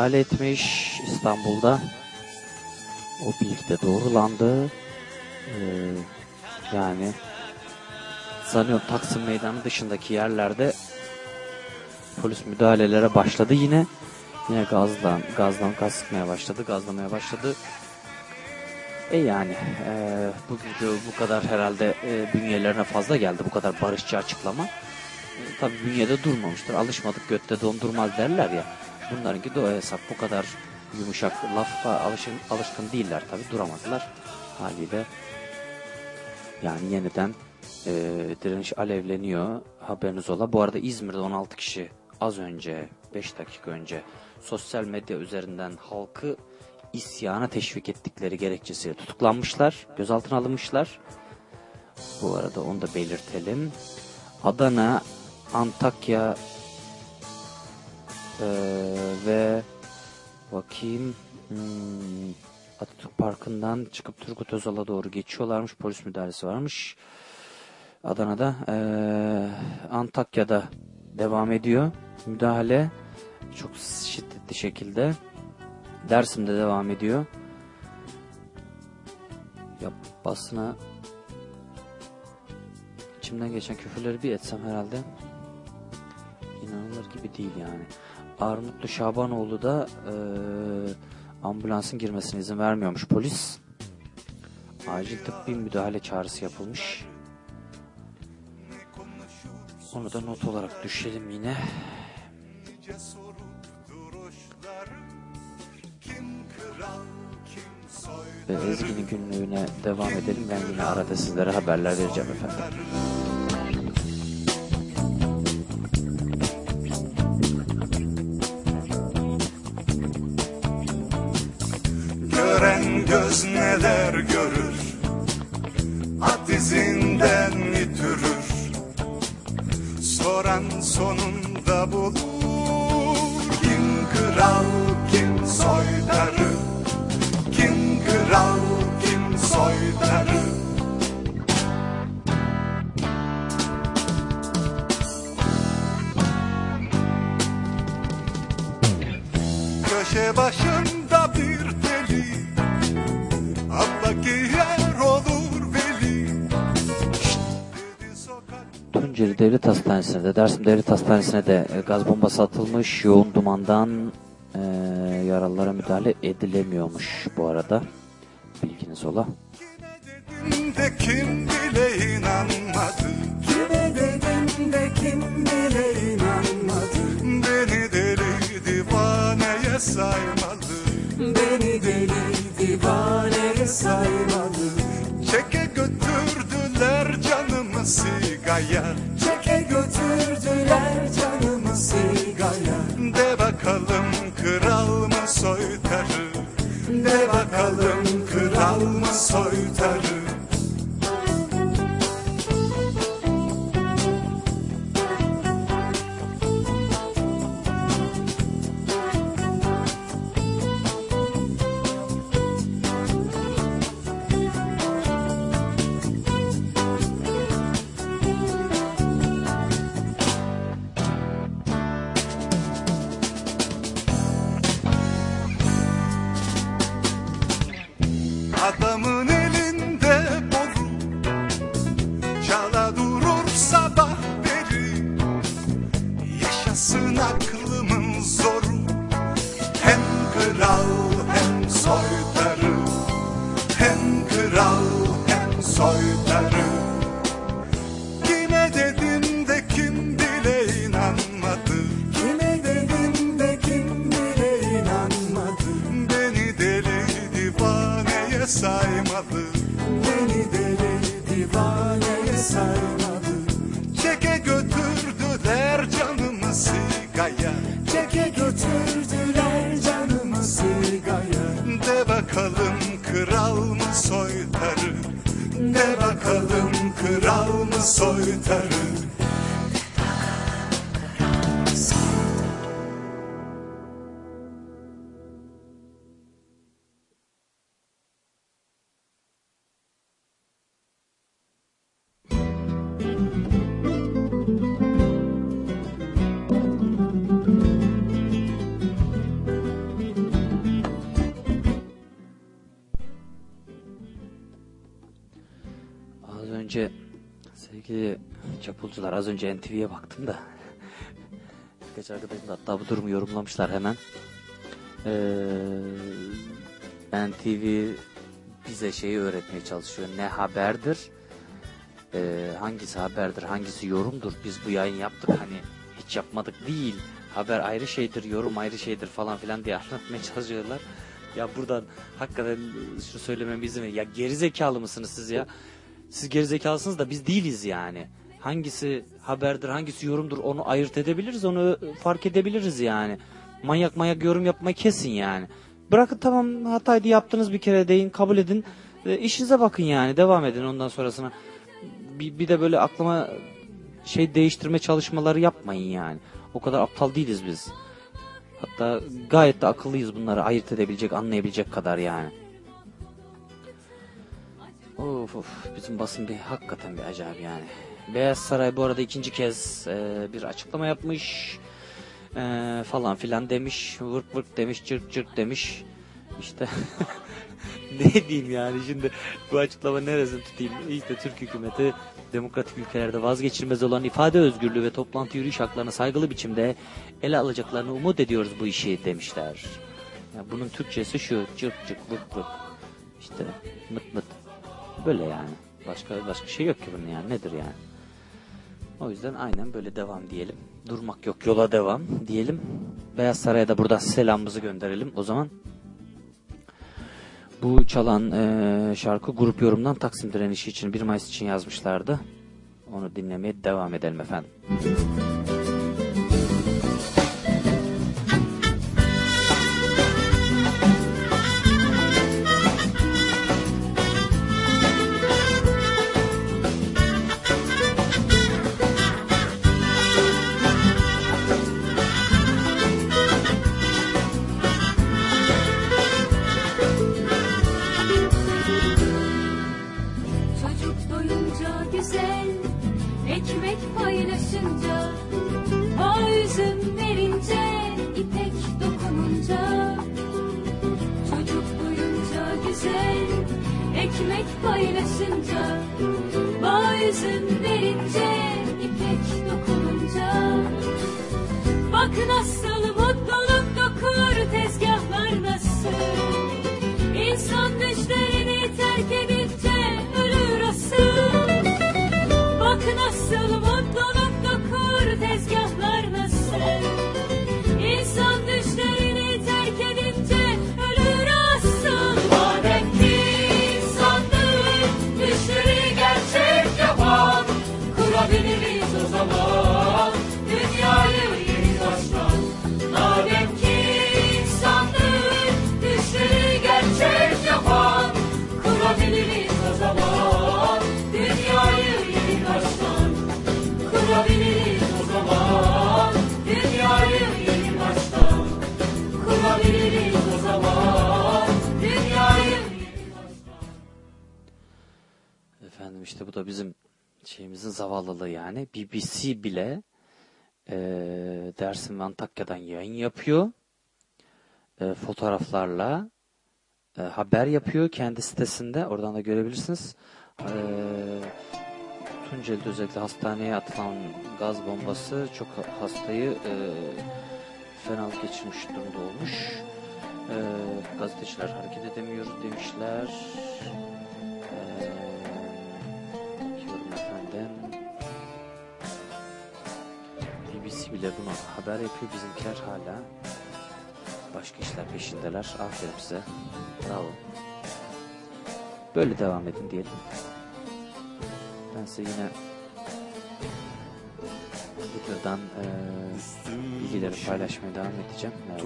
Müdahale etmiş İstanbul'da. O bilgi de doğrulandı. Ee, yani sanıyorum Taksim Meydanı dışındaki yerlerde polis müdahalelere başladı yine. Yine gazdan, gazdan gaz sıkmaya başladı, gazlamaya başladı. E yani e, bu video bu kadar herhalde e, bünyelerine fazla geldi bu kadar barışçı açıklama. E, tabii bünyede durmamıştır. Alışmadık götte dondurmaz derler ya. Bunlarınki de o hesap bu kadar yumuşak lafa alışın, alışkın değiller tabii duramadılar. Haliyle yani yeniden e, direniş alevleniyor. Haberiniz ola. Bu arada İzmir'de 16 kişi az önce 5 dakika önce sosyal medya üzerinden halkı isyana teşvik ettikleri gerekçesiyle tutuklanmışlar. Gözaltına alınmışlar. Bu arada onu da belirtelim. Adana, Antakya Ee, ve bakayım hmm, Atatürk Parkı'ndan çıkıp Turgut Özal'a doğru geçiyorlarmış. Polis müdahalesi varmış. Adana'da ee, Antakya'da devam ediyor. Müdahale çok şiddetli şekilde. Dersim'de devam ediyor. Ya basına içimden geçen küfürleri bir etsem herhalde inanılır gibi değil yani. Armutlu Şabanoğlu da e, ambulansın girmesine izin vermiyormuş polis. Acil tıbbi müdahale çağrısı yapılmış. Onu da not olarak düşelim yine. Ve Ezgi'nin günlüğüne devam edelim. Ben yine arada sizlere haberler vereceğim efendim. Göz neler görür? At izinden itürür Soran sonunda bulur. Kim kral kim soydarı Kim kral kim soydarı Köşe başında Tunceli Devlet Hastanesi'ne de Dersim Devlet Hastanesi'ne de e, gaz bombası atılmış. Yoğun dumandan e, yaralılara müdahale edilemiyormuş bu arada. Bilginiz ola. dedim de kim sigaya. Çeke götürdüler canımı sigaya. De bakalım kral mı soytarı? De bakalım kral mı soytarı çapulcular az önce NTV'ye baktım da birkaç arkadaşım da hatta bu durumu yorumlamışlar hemen. Ee, NTV bize şeyi öğretmeye çalışıyor. Ne haberdir? Ee, hangisi haberdir? Hangisi yorumdur? Biz bu yayın yaptık hani hiç yapmadık değil. Haber ayrı şeydir, yorum ayrı şeydir falan filan diye anlatmaya çalışıyorlar. Ya buradan hakikaten şunu söylememe izin verin. Ya gerizekalı mısınız siz ya? Siz gerizekalısınız da biz değiliz yani. Hangisi haberdir, hangisi yorumdur onu ayırt edebiliriz, onu fark edebiliriz yani. Manyak manyak yorum yapmayı kesin yani. Bırakın tamam hataydı yaptınız bir kere deyin, kabul edin. E, işinize bakın yani, devam edin ondan sonrasına. Bir, bir de böyle aklıma şey değiştirme çalışmaları yapmayın yani. O kadar aptal değiliz biz. Hatta gayet de akıllıyız bunları ayırt edebilecek, anlayabilecek kadar yani. Of of bizim basın bir hakikaten bir acayip yani. Beyaz Saray bu arada ikinci kez e, bir açıklama yapmış. E, falan filan demiş. Vırk vırk demiş, cırk cırk demiş. İşte ne diyeyim yani şimdi bu açıklama neresini tutayım? İşte Türk hükümeti demokratik ülkelerde vazgeçilmez olan ifade özgürlüğü ve toplantı yürüyüş haklarına saygılı biçimde ele alacaklarını umut ediyoruz bu işi demişler. Ya bunun Türkçesi şu cırk cırk vırk vırk. İşte mıt mıt. Böyle yani. Başka başka şey yok ki bunun yani. Nedir yani? O yüzden aynen böyle devam diyelim. Durmak yok yola devam diyelim. Beyaz Saray'a da buradan selamımızı gönderelim. O zaman bu çalan eee, şarkı grup yorumdan Taksim direnişi için 1 Mayıs için yazmışlardı. Onu dinlemeye devam edelim efendim. Çocuk zavallılığı yani. BBC bile e, Dersim ve Antakya'dan yayın yapıyor. E, fotoğraflarla e, haber yapıyor kendi sitesinde. Oradan da görebilirsiniz. E, Tunceli'de özellikle hastaneye atılan gaz bombası çok ha- hastayı e, fenalık geçirmiş durumda olmuş. E, gazeteciler hareket edemiyoruz demişler. BBC bile bunu haber yapıyor. Bizimkiler hala başka işler peşindeler. Aferin size. Bravo. Böyle devam edin diyelim. Ben size yine Twitter'dan e, bilgileri paylaşmaya devam edeceğim. Evet.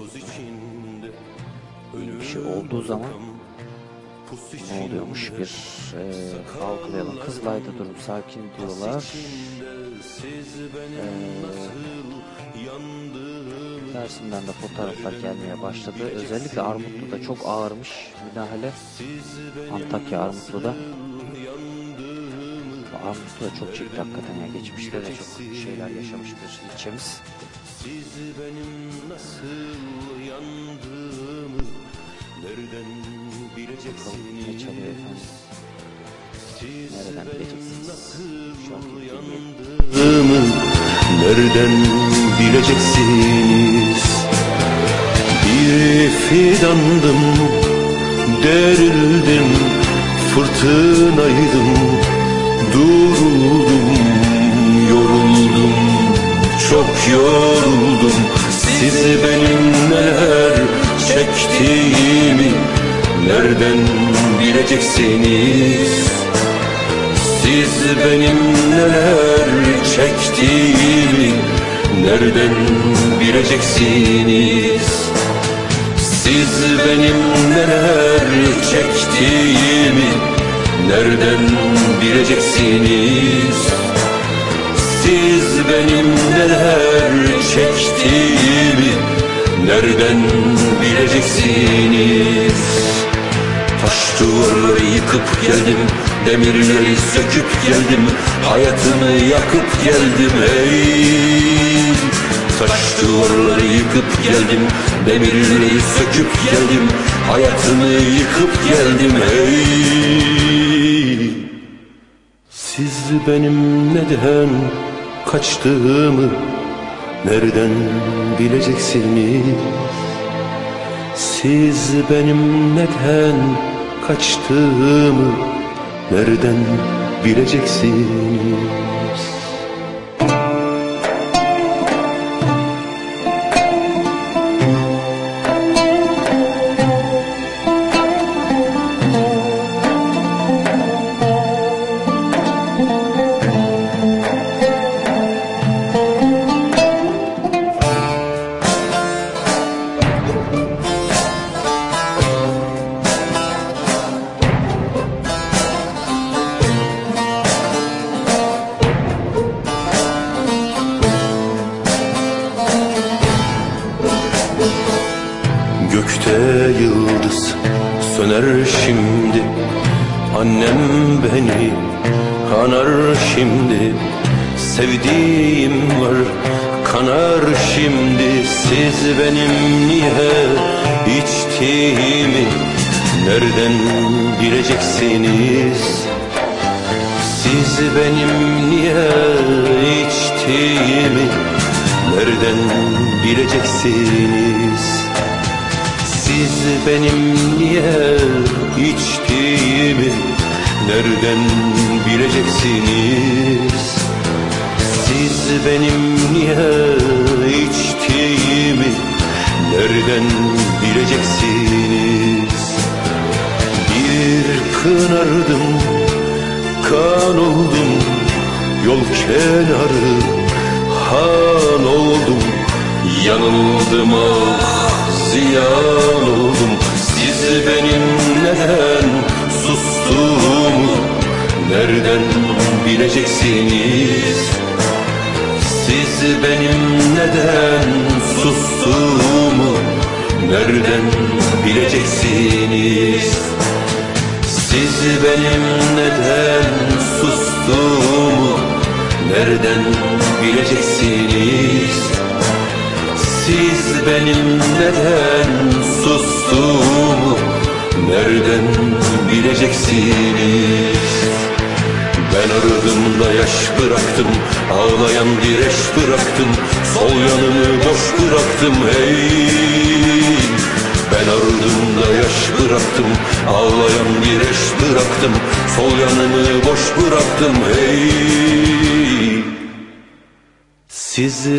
İyi bir şey olduğu zaman ne oluyormuş bir e, algılayalım. Kızılay'da durum sakin diyorlar. E, Dersim'den de fotoğraflar gelmeye başladı. Özellikle Armutlu'da çok ağırmış müdahale. Antakya Armutlu'da. Armutlu da çok çekti hakikaten ya. Geçmişte de çok şeyler yaşamış bir ilçemiz. Siz benim nasıl yandığımı nereden Bakalım nereden bileceksiniz? Bir fidandım, derildim, fırtınaydım, duruldum, yoruldum, çok yoruldum. Siz benim neler çektiğimi nereden bileceksiniz? Siz benim neler çektiğimi nereden bileceksiniz? Siz benim neler çektiğimi nereden bileceksiniz? Siz benim neler çektiğimi Nereden bileceksiniz Taş duvarları yıkıp geldim Demirleri söküp geldim Hayatımı yakıp geldim ey. Taş duvarları yıkıp geldim Demirleri söküp geldim Hayatımı yıkıp geldim ey. Siz benim neden kaçtığımı Nereden bileceksiniz Siz benim neden kaçtığımı Nereden bileceksiniz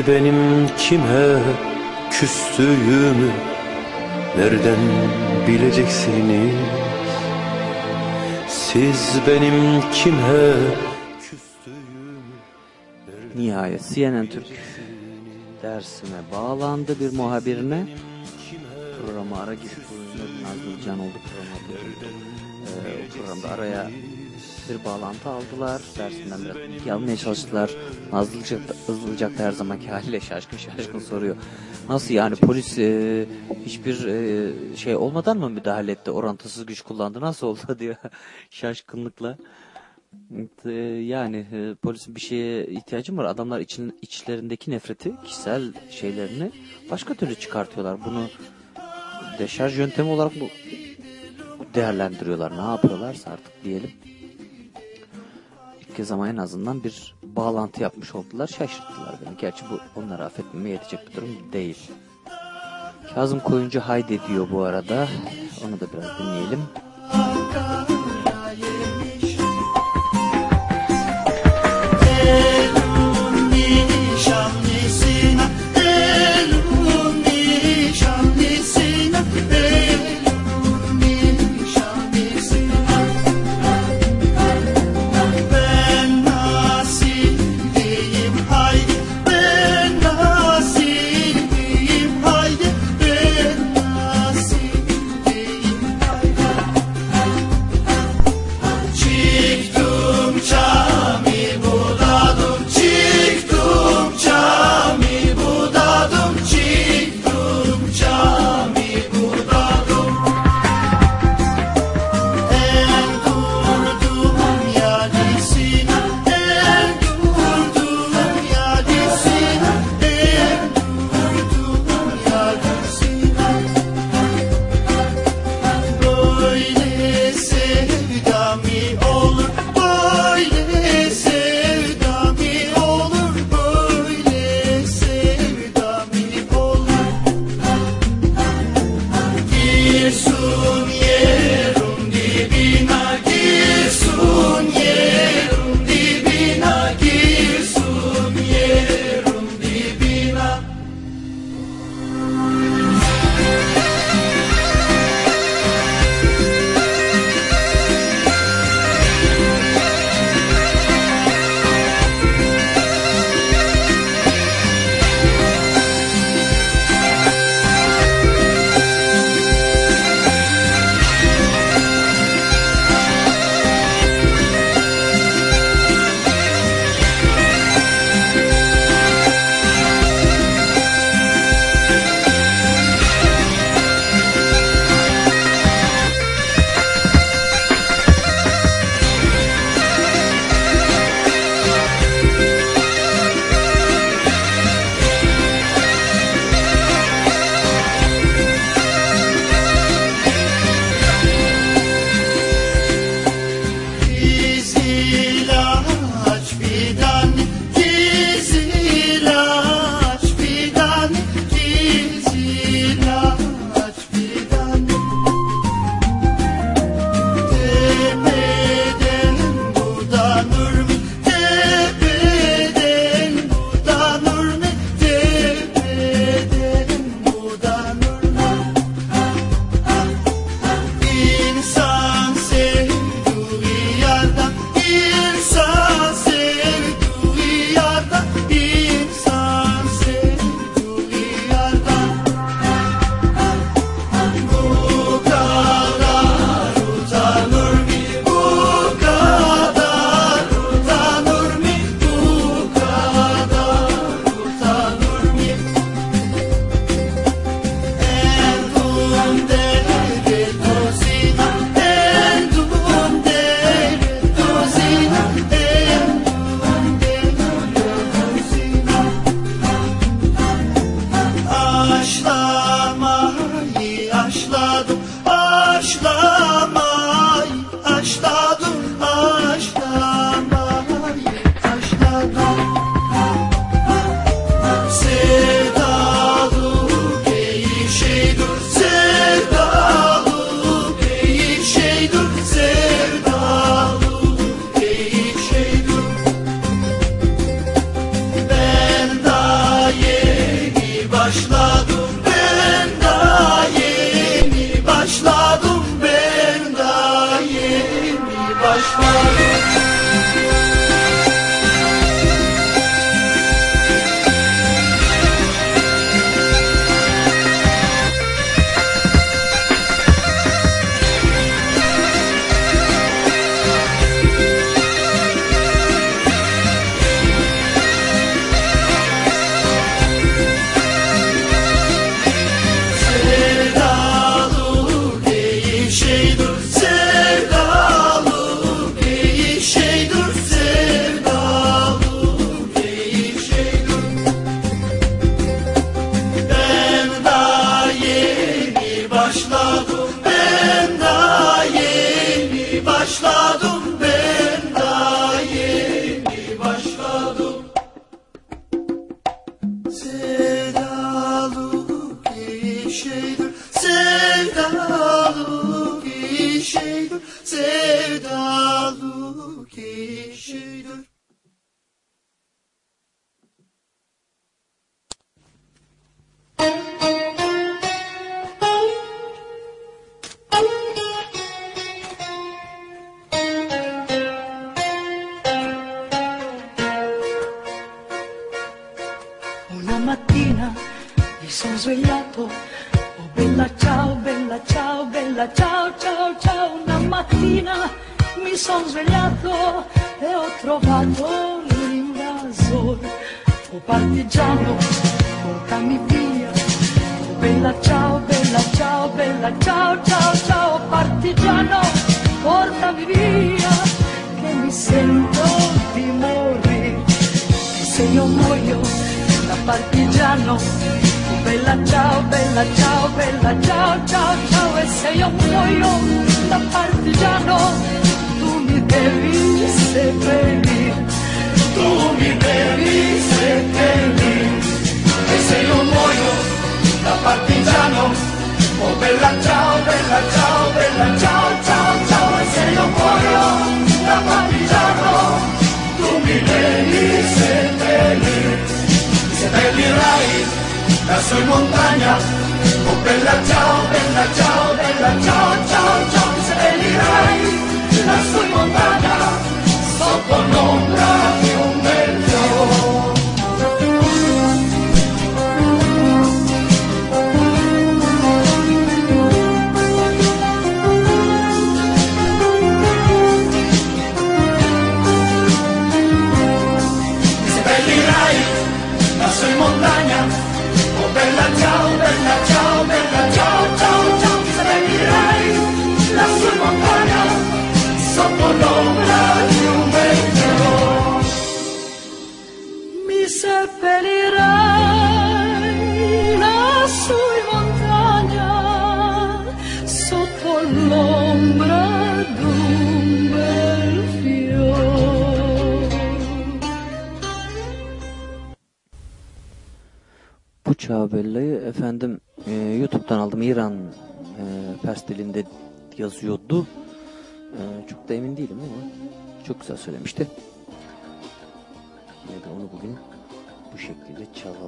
benim kime küstüğümü nereden bileceksiniz? Siz benim kime Nihayet CNN Türk dersime bağlandı bir muhabirine. Programa ara girip Nazlı Can oldu programı. Ee, programda araya bir bağlantı aldılar. Dersinden biraz bilgi almaya çalıştılar. Nazlıcık, Nazlıcık da her zamanki haliyle şaşkın şaşkın soruyor. Nasıl yani polis e, hiçbir e, şey olmadan mı müdahale etti? Orantısız güç kullandı. Nasıl oldu diyor şaşkınlıkla. E, Yani e, polisin bir şeye ihtiyacı mı var? Adamlar için, içlerindeki nefreti, kişisel şeylerini başka türlü çıkartıyorlar. Bunu deşarj yöntemi olarak bu değerlendiriyorlar. Ne yapıyorlarsa artık diyelim. İlk kez ama en azından bir bağlantı yapmış oldular. Şaşırttılar beni. Gerçi bu onları affetmeme yetecek bir durum değil. Kazım Koyuncu haydi diyor bu arada. Onu da biraz dinleyelim. Nişanlısına,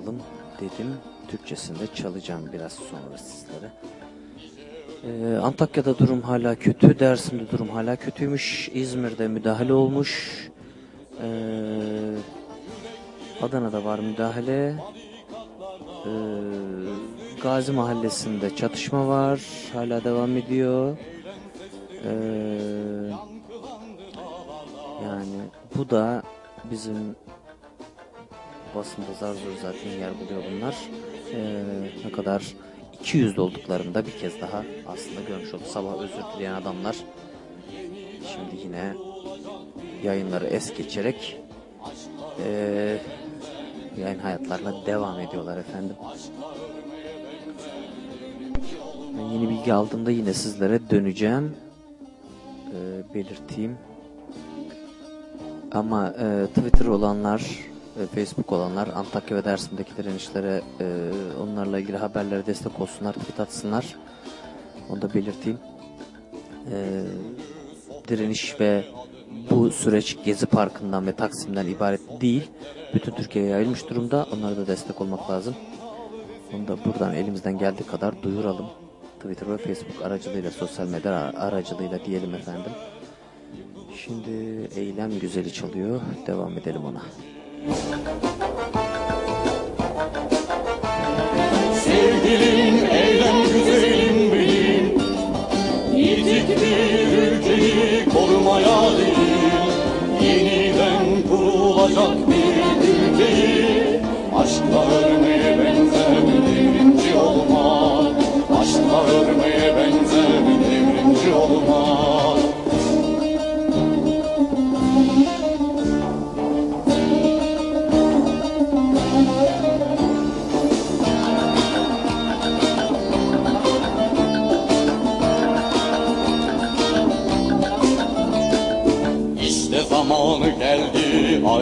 çalalım dedim. Türkçesinde çalacağım biraz sonra sizlere. Ee, Antakya'da durum hala kötü, Dersim'de durum hala kötüymüş, İzmir'de müdahale olmuş, ee, Adana'da var müdahale, ee, Gazi Mahallesi'nde çatışma var, hala devam ediyor. Ee, yani bu da bizim basında zar zor zaten yer buluyor bunlar. Ee, ne kadar 200 olduklarında bir kez daha aslında görmüş olduk. Sabah özür dileyen adamlar şimdi yine yayınları es geçerek ee, yayın hayatlarına devam ediyorlar efendim. Ben yeni bilgi aldığımda yine sizlere döneceğim. Ee, belirteyim. Ama e, Twitter olanlar, e, Facebook olanlar Antakya ve Dersim'deki direnişlere e, onlarla ilgili haberlere destek olsunlar, tweet atsınlar. Onu da belirteyim. E, direniş ve bu süreç Gezi Parkı'ndan ve Taksim'den ibaret değil. Bütün Türkiye'ye yayılmış durumda. Onlara da destek olmak lazım. Onu da buradan elimizden geldiği kadar duyuralım. Twitter ve Facebook aracılığıyla, sosyal medya aracılığıyla diyelim efendim. Şimdi eylem güzeli çalıyor. Devam edelim ona. Sevgilim, eylem güzelim benim. Yitik bir ülkeyi korumaya değil. Yeniden kurulacak bir ülkeyi Aşkla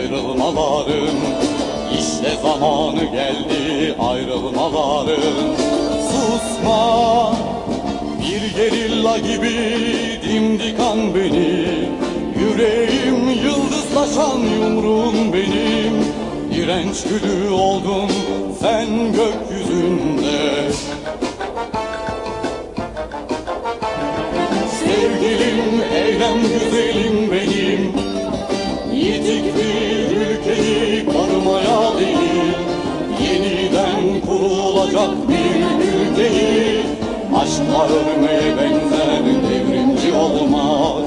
ayrılmaların İşte zamanı geldi ayrılmaların. Susma bir gerilla gibi dimdikan beni. Yüreğim yıldızlaşan yumruğum benim. Direnç gülü oldun sen gökyüzünde. Sevgilim, eylem güzelim kurulacak bir ülkeyi Aşkla örmeye benzer devrimci olmak.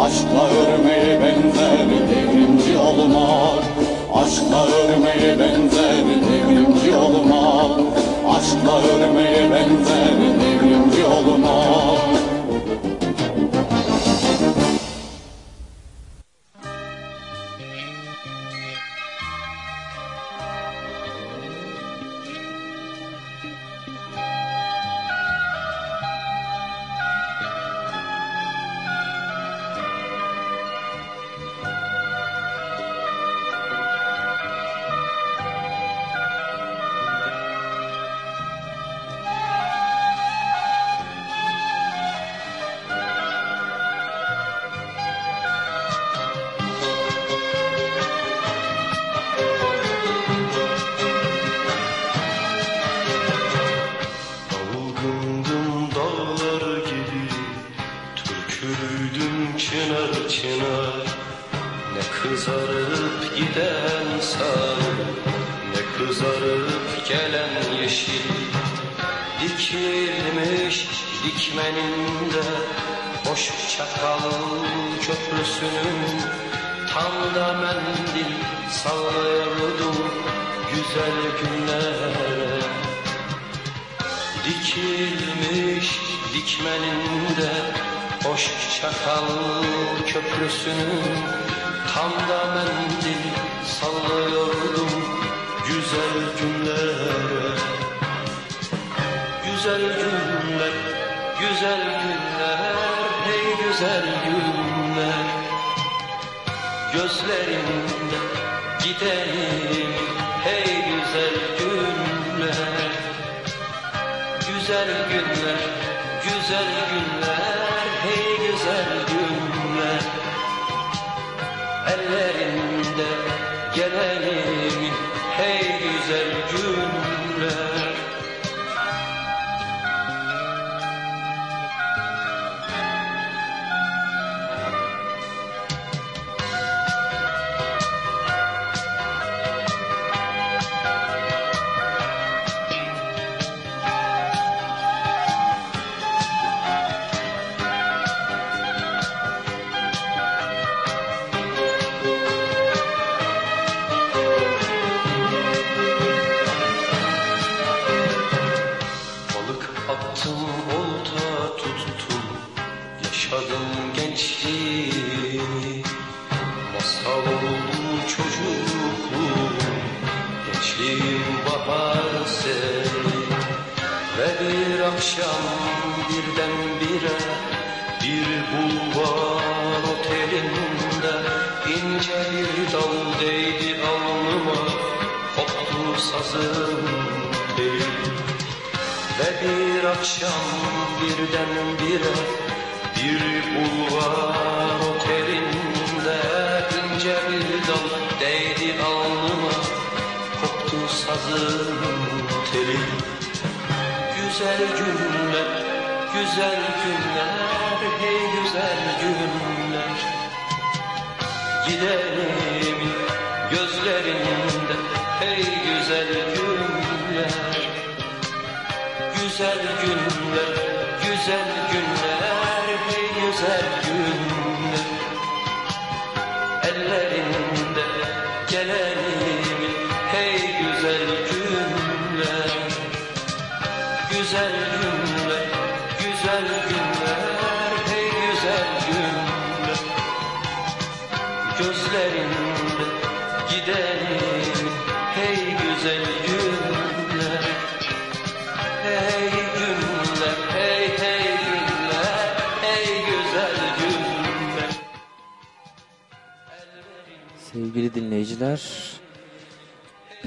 Aşkla örmeye benzer devrimci olmak. Aşkla örmeye benzer devrimci olmak. Aşkla örmeye benzer devrimci olmak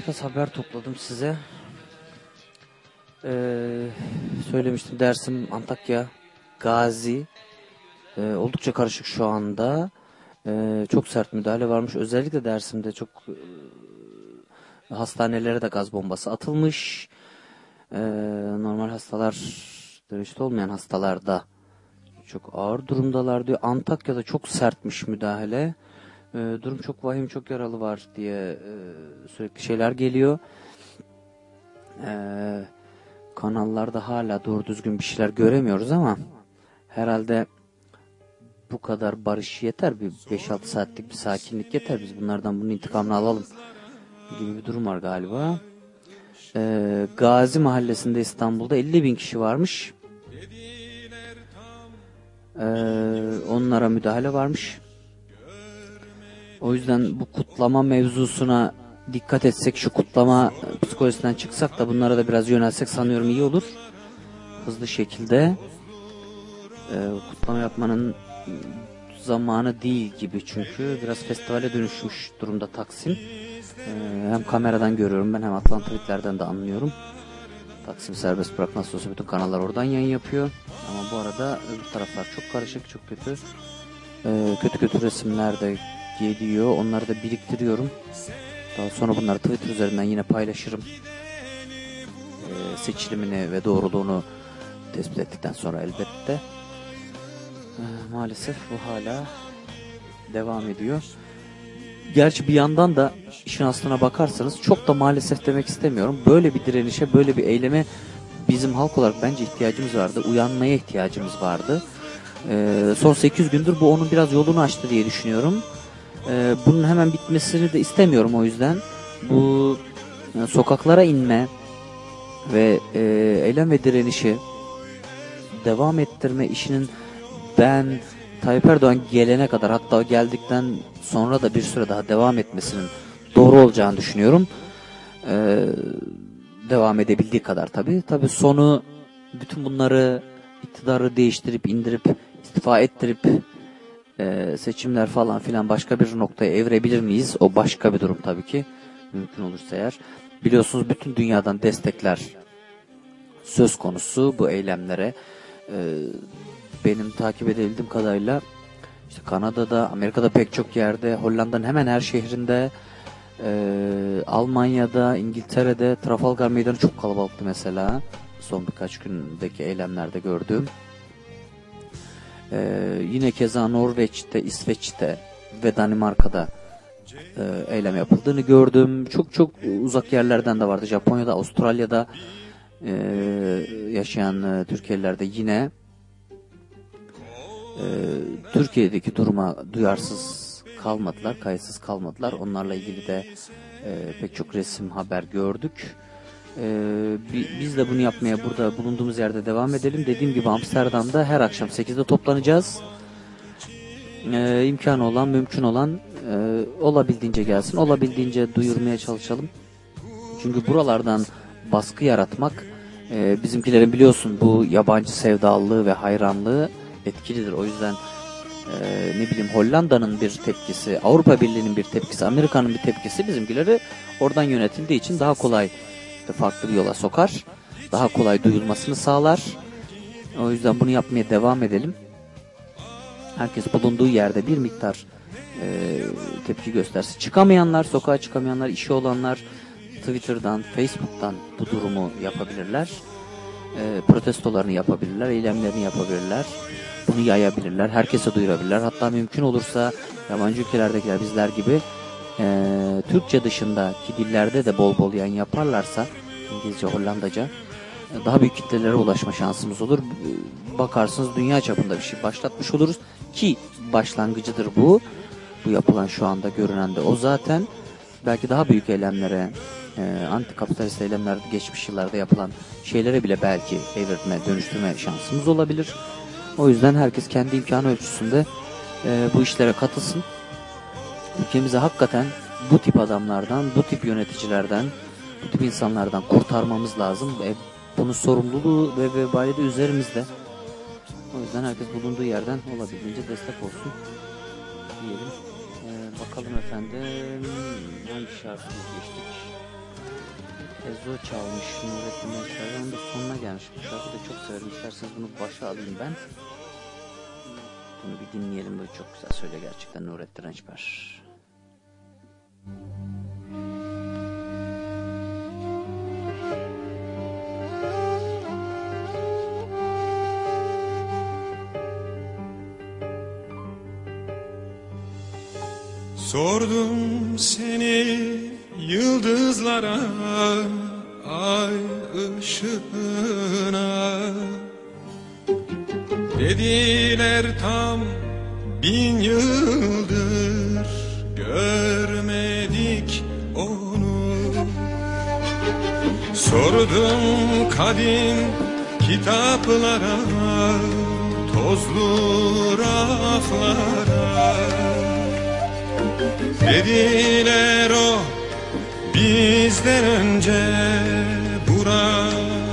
biraz haber topladım size. Ee, söylemiştim dersim Antakya, Gazi. Ee, oldukça karışık şu anda. Ee, çok sert müdahale varmış. Özellikle dersimde çok e, hastanelere de gaz bombası atılmış. Ee, normal hastalar, dönüşte olmayan hastalarda çok ağır durumdalar diyor. Antakya'da çok sertmiş müdahale. Ee, durum çok vahim, çok yaralı var diye e, sürekli şeyler geliyor. Ee, kanallarda hala doğru düzgün bir şeyler göremiyoruz ama herhalde bu kadar barış yeter. Bir 5-6 saatlik bir sakinlik yeter. Biz bunlardan bunun intikamını alalım gibi bir durum var galiba. Ee, Gazi Mahallesi'nde İstanbul'da 50 bin kişi varmış. Ee, onlara müdahale varmış. O yüzden bu kutlama mevzusuna dikkat etsek, şu kutlama psikolojisinden çıksak da bunlara da biraz yönelsek sanıyorum iyi olur. Hızlı şekilde e, kutlama yapmanın zamanı değil gibi çünkü biraz festivale dönüşmüş durumda Taksim. E, hem kameradan görüyorum ben hem Atlantavitlerden de anlıyorum. Taksim serbest bırak nasıl olsa bütün kanallar oradan yayın yapıyor. Ama bu arada öbür taraflar çok karışık, çok kötü. E, kötü kötü resimler de geliyor. Onları da biriktiriyorum. Daha sonra bunları Twitter üzerinden yine paylaşırım. E, seçilimini ve doğruluğunu tespit ettikten sonra elbette. E, maalesef bu hala devam ediyor. Gerçi bir yandan da işin aslına bakarsanız çok da maalesef demek istemiyorum. Böyle bir direnişe, böyle bir eyleme bizim halk olarak bence ihtiyacımız vardı. Uyanmaya ihtiyacımız vardı. Ee, son 800 gündür bu onun biraz yolunu açtı diye düşünüyorum. Ee, bunun hemen bitmesini de istemiyorum o yüzden. Bu e, sokaklara inme ve e, eylem ve direnişi devam ettirme işinin ben Tayyip Erdoğan gelene kadar hatta geldikten sonra da bir süre daha devam etmesinin doğru olacağını düşünüyorum. Ee, devam edebildiği kadar tabii. Tabii sonu bütün bunları iktidarı değiştirip indirip istifa ettirip e, seçimler falan filan başka bir noktaya evrebilir miyiz? O başka bir durum tabii ki. Mümkün olursa eğer. Biliyorsunuz bütün dünyadan destekler söz konusu bu eylemlere. Ee, benim takip edebildiğim kadarıyla işte Kanada'da, Amerika'da pek çok yerde, Hollanda'nın hemen her şehrinde Ee, Almanya'da, İngiltere'de Trafalgar Meydanı çok kalabalıktı mesela. Son birkaç gündeki eylemlerde gördüğüm. Ee, yine keza Norveç'te, İsveç'te ve Danimarka'da e, eylem yapıldığını gördüm. Çok çok uzak yerlerden de vardı. Japonya'da, Avustralya'da e, yaşayan e, Türkiye'liler de yine e, Türkiye'deki duruma duyarsız kalmadılar, kayıtsız kalmadılar. Onlarla ilgili de e, pek çok resim, haber gördük. E, bi- biz de bunu yapmaya burada bulunduğumuz yerde devam edelim. Dediğim gibi Amsterdam'da her akşam 8'de toplanacağız. E, imkanı olan, mümkün olan e, olabildiğince gelsin. Olabildiğince duyurmaya çalışalım. Çünkü buralardan baskı yaratmak e, bizimkilerin biliyorsun bu yabancı sevdallığı ve hayranlığı etkilidir. O yüzden e, ne bileyim Hollanda'nın bir tepkisi, Avrupa Birliği'nin bir tepkisi, Amerika'nın bir tepkisi bizimkileri oradan yönetildiği için daha kolay farklı bir yola sokar. Daha kolay duyulmasını sağlar. O yüzden bunu yapmaya devam edelim. Herkes bulunduğu yerde bir miktar e, tepki göstersin. Çıkamayanlar, sokağa çıkamayanlar, işi olanlar Twitter'dan, Facebook'tan bu durumu yapabilirler. E, protestolarını yapabilirler, eylemlerini yapabilirler. Bunu yayabilirler, herkese duyurabilirler. Hatta mümkün olursa yabancı ülkelerdekiler bizler gibi e, Türkçe dışındaki dillerde de bol bol yayın yaparlarsa İngilizce, Hollandaca daha büyük kitlelere ulaşma şansımız olur. E, Bakarsınız dünya çapında bir şey başlatmış oluruz ki başlangıcıdır bu. Bu yapılan şu anda görünen de o zaten. Belki daha büyük eylemlere, e, antikapitalist eylemlerde geçmiş yıllarda yapılan şeylere bile belki evirme, dönüştürme şansımız olabilir. O yüzden herkes kendi imkanı ölçüsünde e, bu işlere katılsın. Ülkemizi hakikaten bu tip adamlardan, bu tip yöneticilerden, bu tip insanlardan kurtarmamız lazım. Ve bunun sorumluluğu ve vebali de üzerimizde. O yüzden herkes bulunduğu yerden olabildiğince destek olsun diyelim. Ee, bakalım efendim hangi şarkıyı geçtik? Ezo çalmış Nurettin Meşler. Onun da sonuna gelmiş. Bu şarkıyı da çok severim. İsterseniz bunu başa alayım ben. Bunu bir dinleyelim. Böyle çok güzel söyle gerçekten Nurettin Rençber. Sordum seni yıldızlara, ay ışığına. Dediler tam bin yıldır görmedik onu. Sordum kadim kitaplara, tozlu raflara. Dediler o bizden önce buralardaydı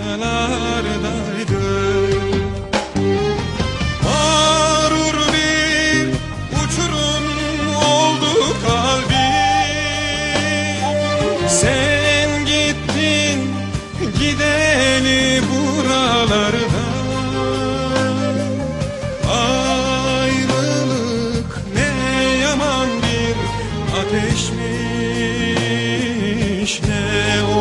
buralarda Ayrılık ne yaman bir ateşmiş Ne olur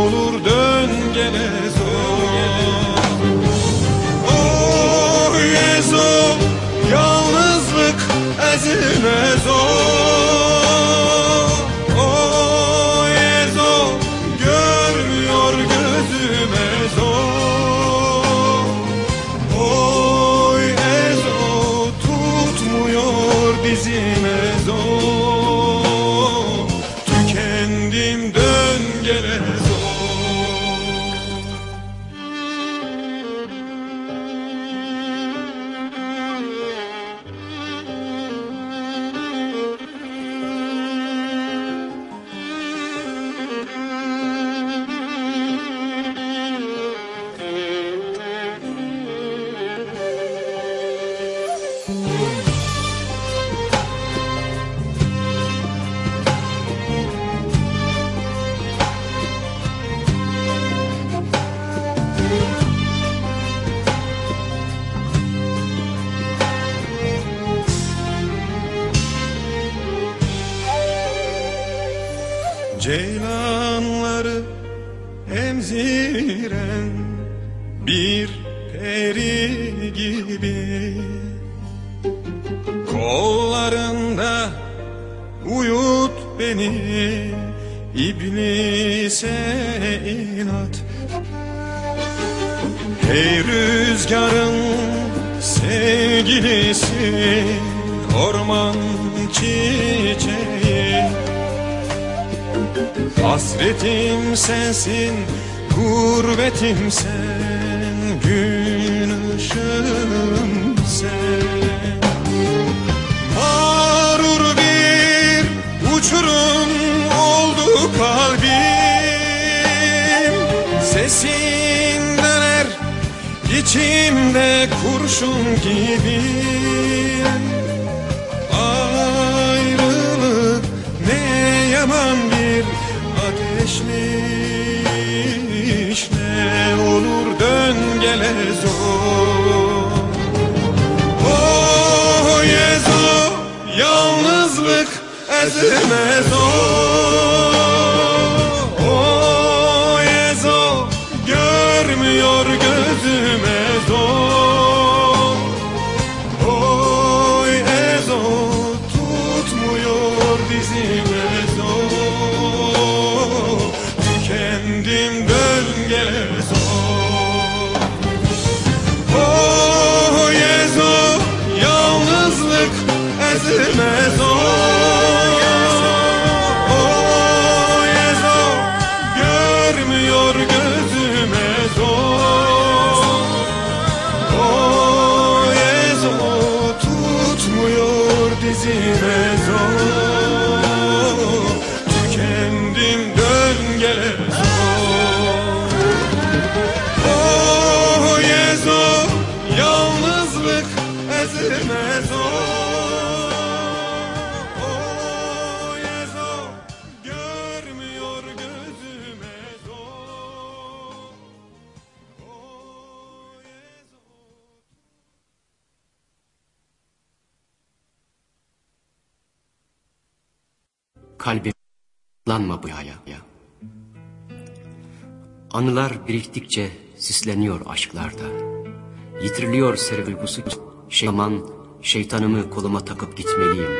Yitiriliyor servilgusu. Şeyman, şeytanımı koluma takıp gitmeliyim.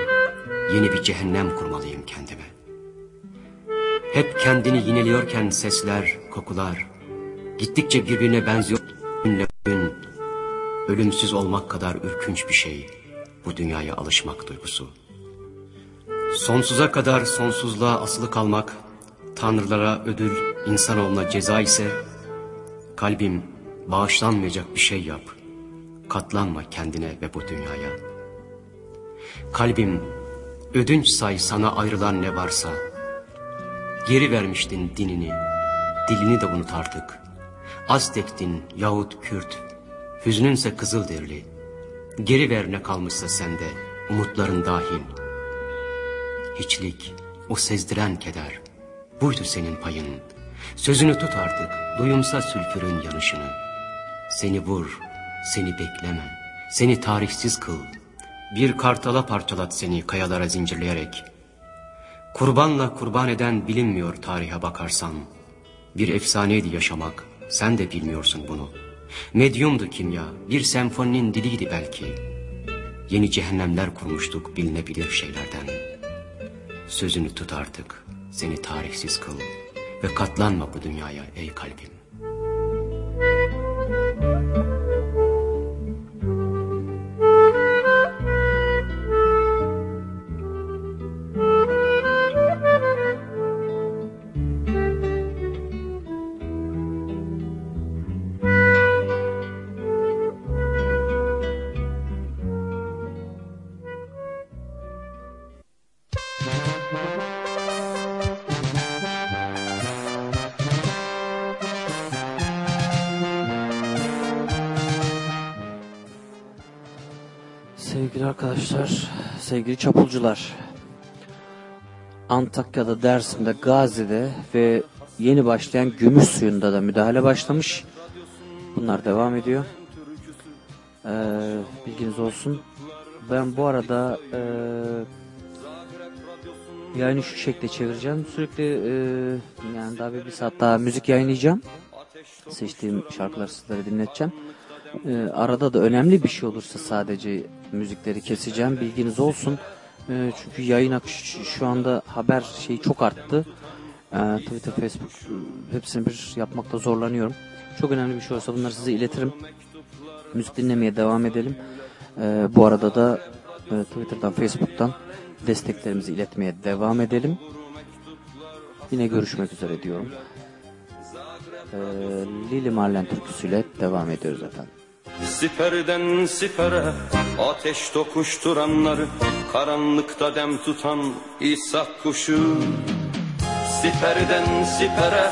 Yeni bir cehennem kurmalıyım kendime. Hep kendini yineliyorken sesler, kokular. Gittikçe birbirine benziyor. Günle gün. Ölümsüz olmak kadar ürkünç bir şey. Bu dünyaya alışmak duygusu. Sonsuza kadar sonsuzluğa asılı kalmak, tanrılara ödül, insanoğluna ceza ise, kalbim bağışlanmayacak bir şey yap. Katlanma kendine ve bu dünyaya. Kalbim ödünç say sana ayrılan ne varsa. Geri vermiştin dinini, dilini de unut artık. Aztektin yahut Kürt, hüznünse Kızılderili. Geri ver ne kalmışsa sende, umutların dahil. Hiçlik, o sezdiren keder. Buydu senin payın. Sözünü tut artık, duyumsa sülfürün yanışını. Seni vur, seni bekleme, seni tarihsiz kıl. Bir kartala parçalat seni kayalara zincirleyerek. Kurbanla kurban eden bilinmiyor tarihe bakarsan. Bir efsaneydi yaşamak, sen de bilmiyorsun bunu. Medyumdu kimya, bir senfoninin diliydi belki. Yeni cehennemler kurmuştuk bilinebilir şeylerden. Sözünü tut artık, seni tarihsiz kıl ve katlanma bu dünyaya ey kalbim. Arkadaşlar, sevgili çapulcular. Antakya'da, Dersim'de, Gazi'de ve yeni başlayan gümüş suyunda da müdahale başlamış. Bunlar devam ediyor. Ee, bilginiz olsun. Ben bu arada ee, yayını şu şekilde çevireceğim. Sürekli e, yani daha bir, bir saat daha müzik yayınlayacağım. Seçtiğim şarkıları sizlere dinleteceğim. E, arada da önemli bir şey olursa sadece müzikleri keseceğim. Bilginiz olsun. E, çünkü yayın akışı şu anda haber şeyi çok arttı. E, Twitter, Facebook hepsini bir yapmakta zorlanıyorum. Çok önemli bir şey olsa bunları size iletirim. Müzik dinlemeye devam edelim. E, bu arada da e, Twitter'dan, Facebook'tan desteklerimizi iletmeye devam edelim. Yine görüşmek üzere diyorum. E, Lili Marlen türküsüyle devam ediyoruz efendim. Siperden sipere ateş tokuşturanları Karanlıkta dem tutan İsa kuşu. Siperden sipere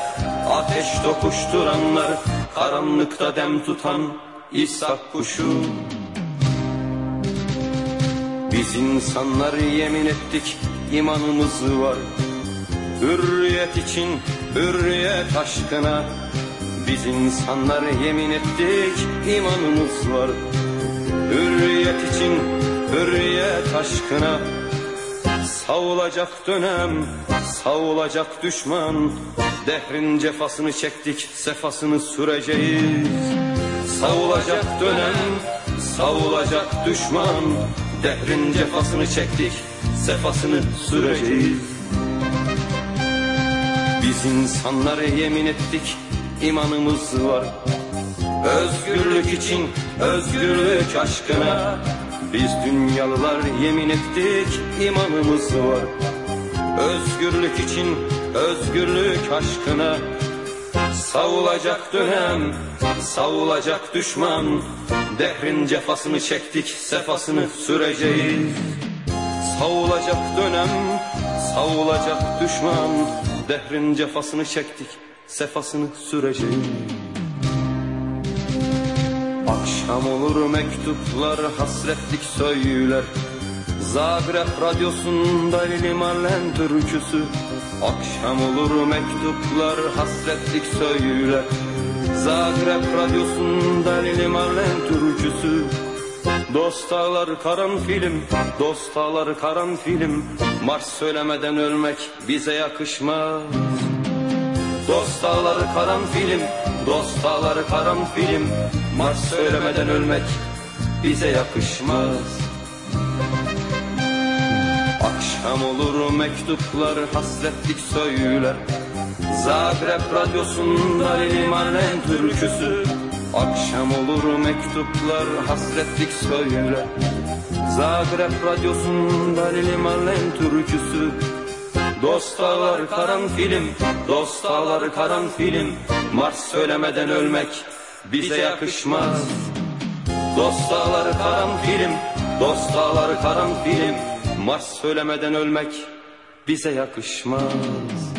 ateş tokuşturanları Karanlıkta dem tutan İsa kuşu. Biz insanlar yemin ettik imanımız var. Hürriyet için hürriyet aşkına biz insanlar yemin ettik imanımız var. Hürriyet için hürriyet aşkına. Savulacak dönem, savulacak düşman. Dehrin cefasını çektik, sefasını süreceğiz. Savulacak dönem, savulacak düşman. Dehrin cefasını çektik, sefasını süreceğiz. Biz insanlara yemin ettik imanımız var. Özgürlük için özgürlük aşkına Biz dünyalılar yemin ettik imanımız var. Özgürlük için özgürlük aşkına Savulacak dönem, savulacak düşman. Dehrin cefasını çektik, sefasını süreceğiz. Savulacak dönem, savulacak düşman. Dehrin cefasını çektik, sefasını süreceğiz Akşam olur mektuplar hasretlik söyler. Zagreb radyosunda Lili Marlen türküsü. Akşam olur mektuplar hasretlik söyler. Zagreb radyosunda Lili Marlen türküsü. Dost ağlar karanfilim, dost ağlar karanfilim Mars söylemeden ölmek bize yakışmaz Dost dağları karanfilim, dost dağları karanfilim Mars söylemeden ölmek bize yakışmaz. Akşam olur mektuplar hasretlik söyler. Zagreb radyosunda Lili Marlen türküsü. Akşam olur mektuplar hasretlik söyler. Zagreb radyosunda Lili Marlen türküsü Dost dağlar karanfilim, dost dağlar karanfilim Mars söylemeden ölmek bize yakışmaz. Dost dağlar karanfilim, dost dağlar karanfilim Mars söylemeden ölmek bize yakışmaz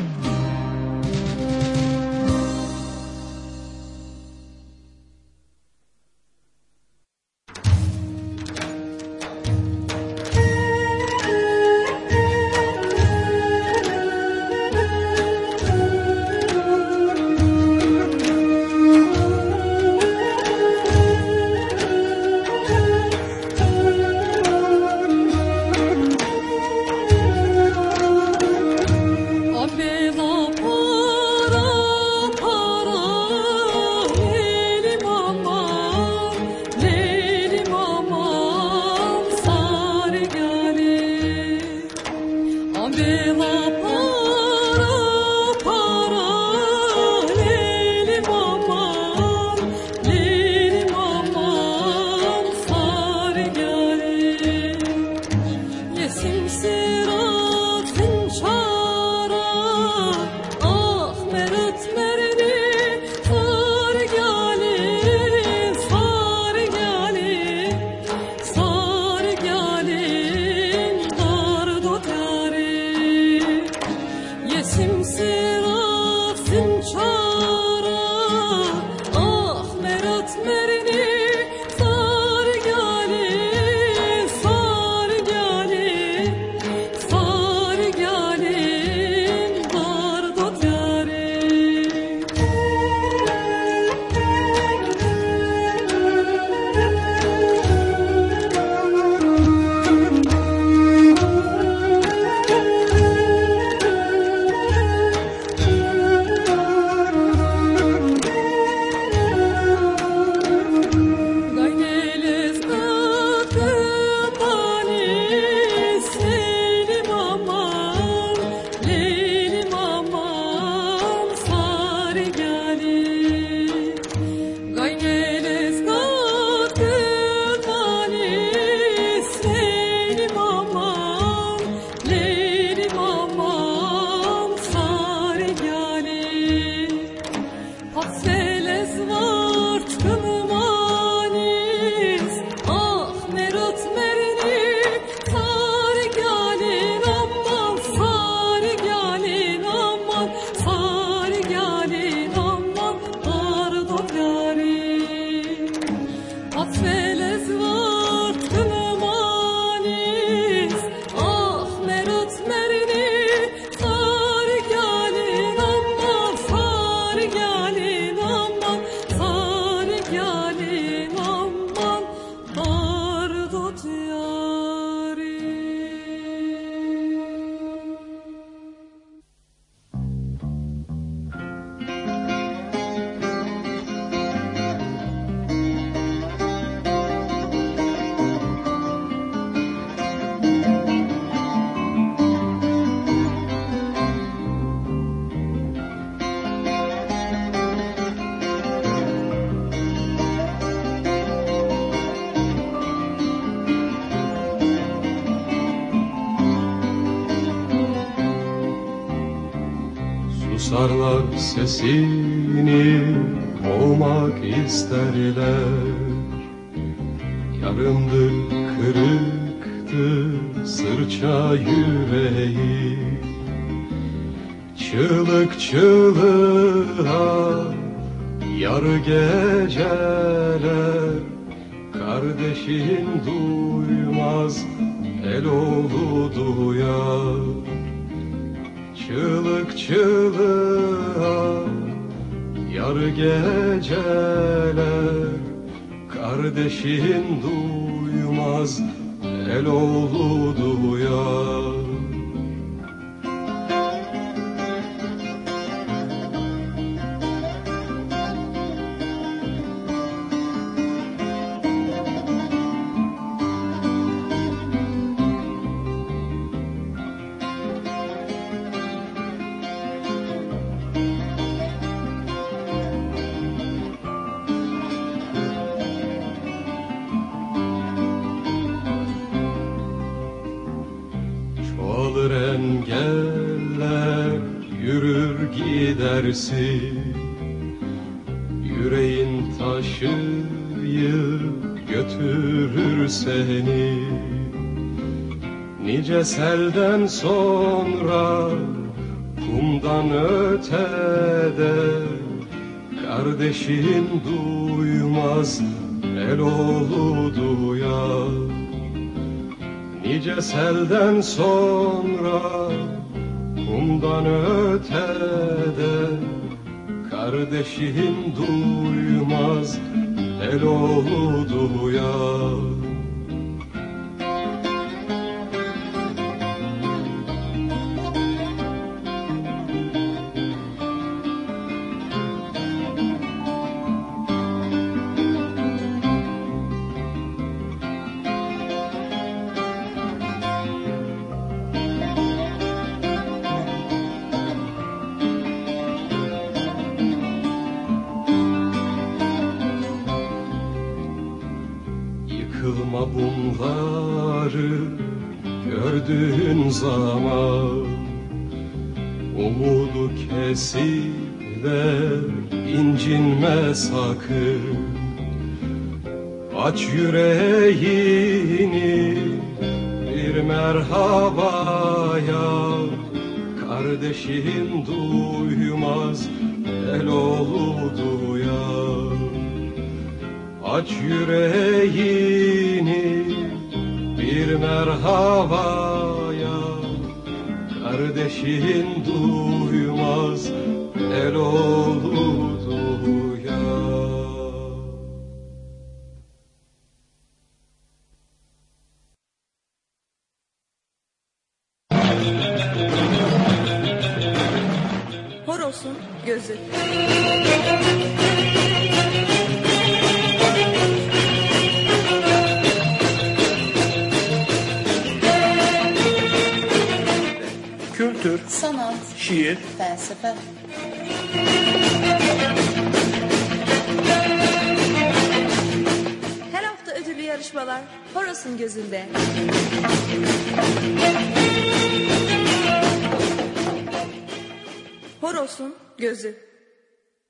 Çıkarlar sesini olmak isterler. Yarımdır kırıktı sırça yüreği. Çığlık çığlığa yar geceler. Kardeşin duymaz el oğlu duyar. Çığlık çığlık geceler. Kardeşin duymaz el olur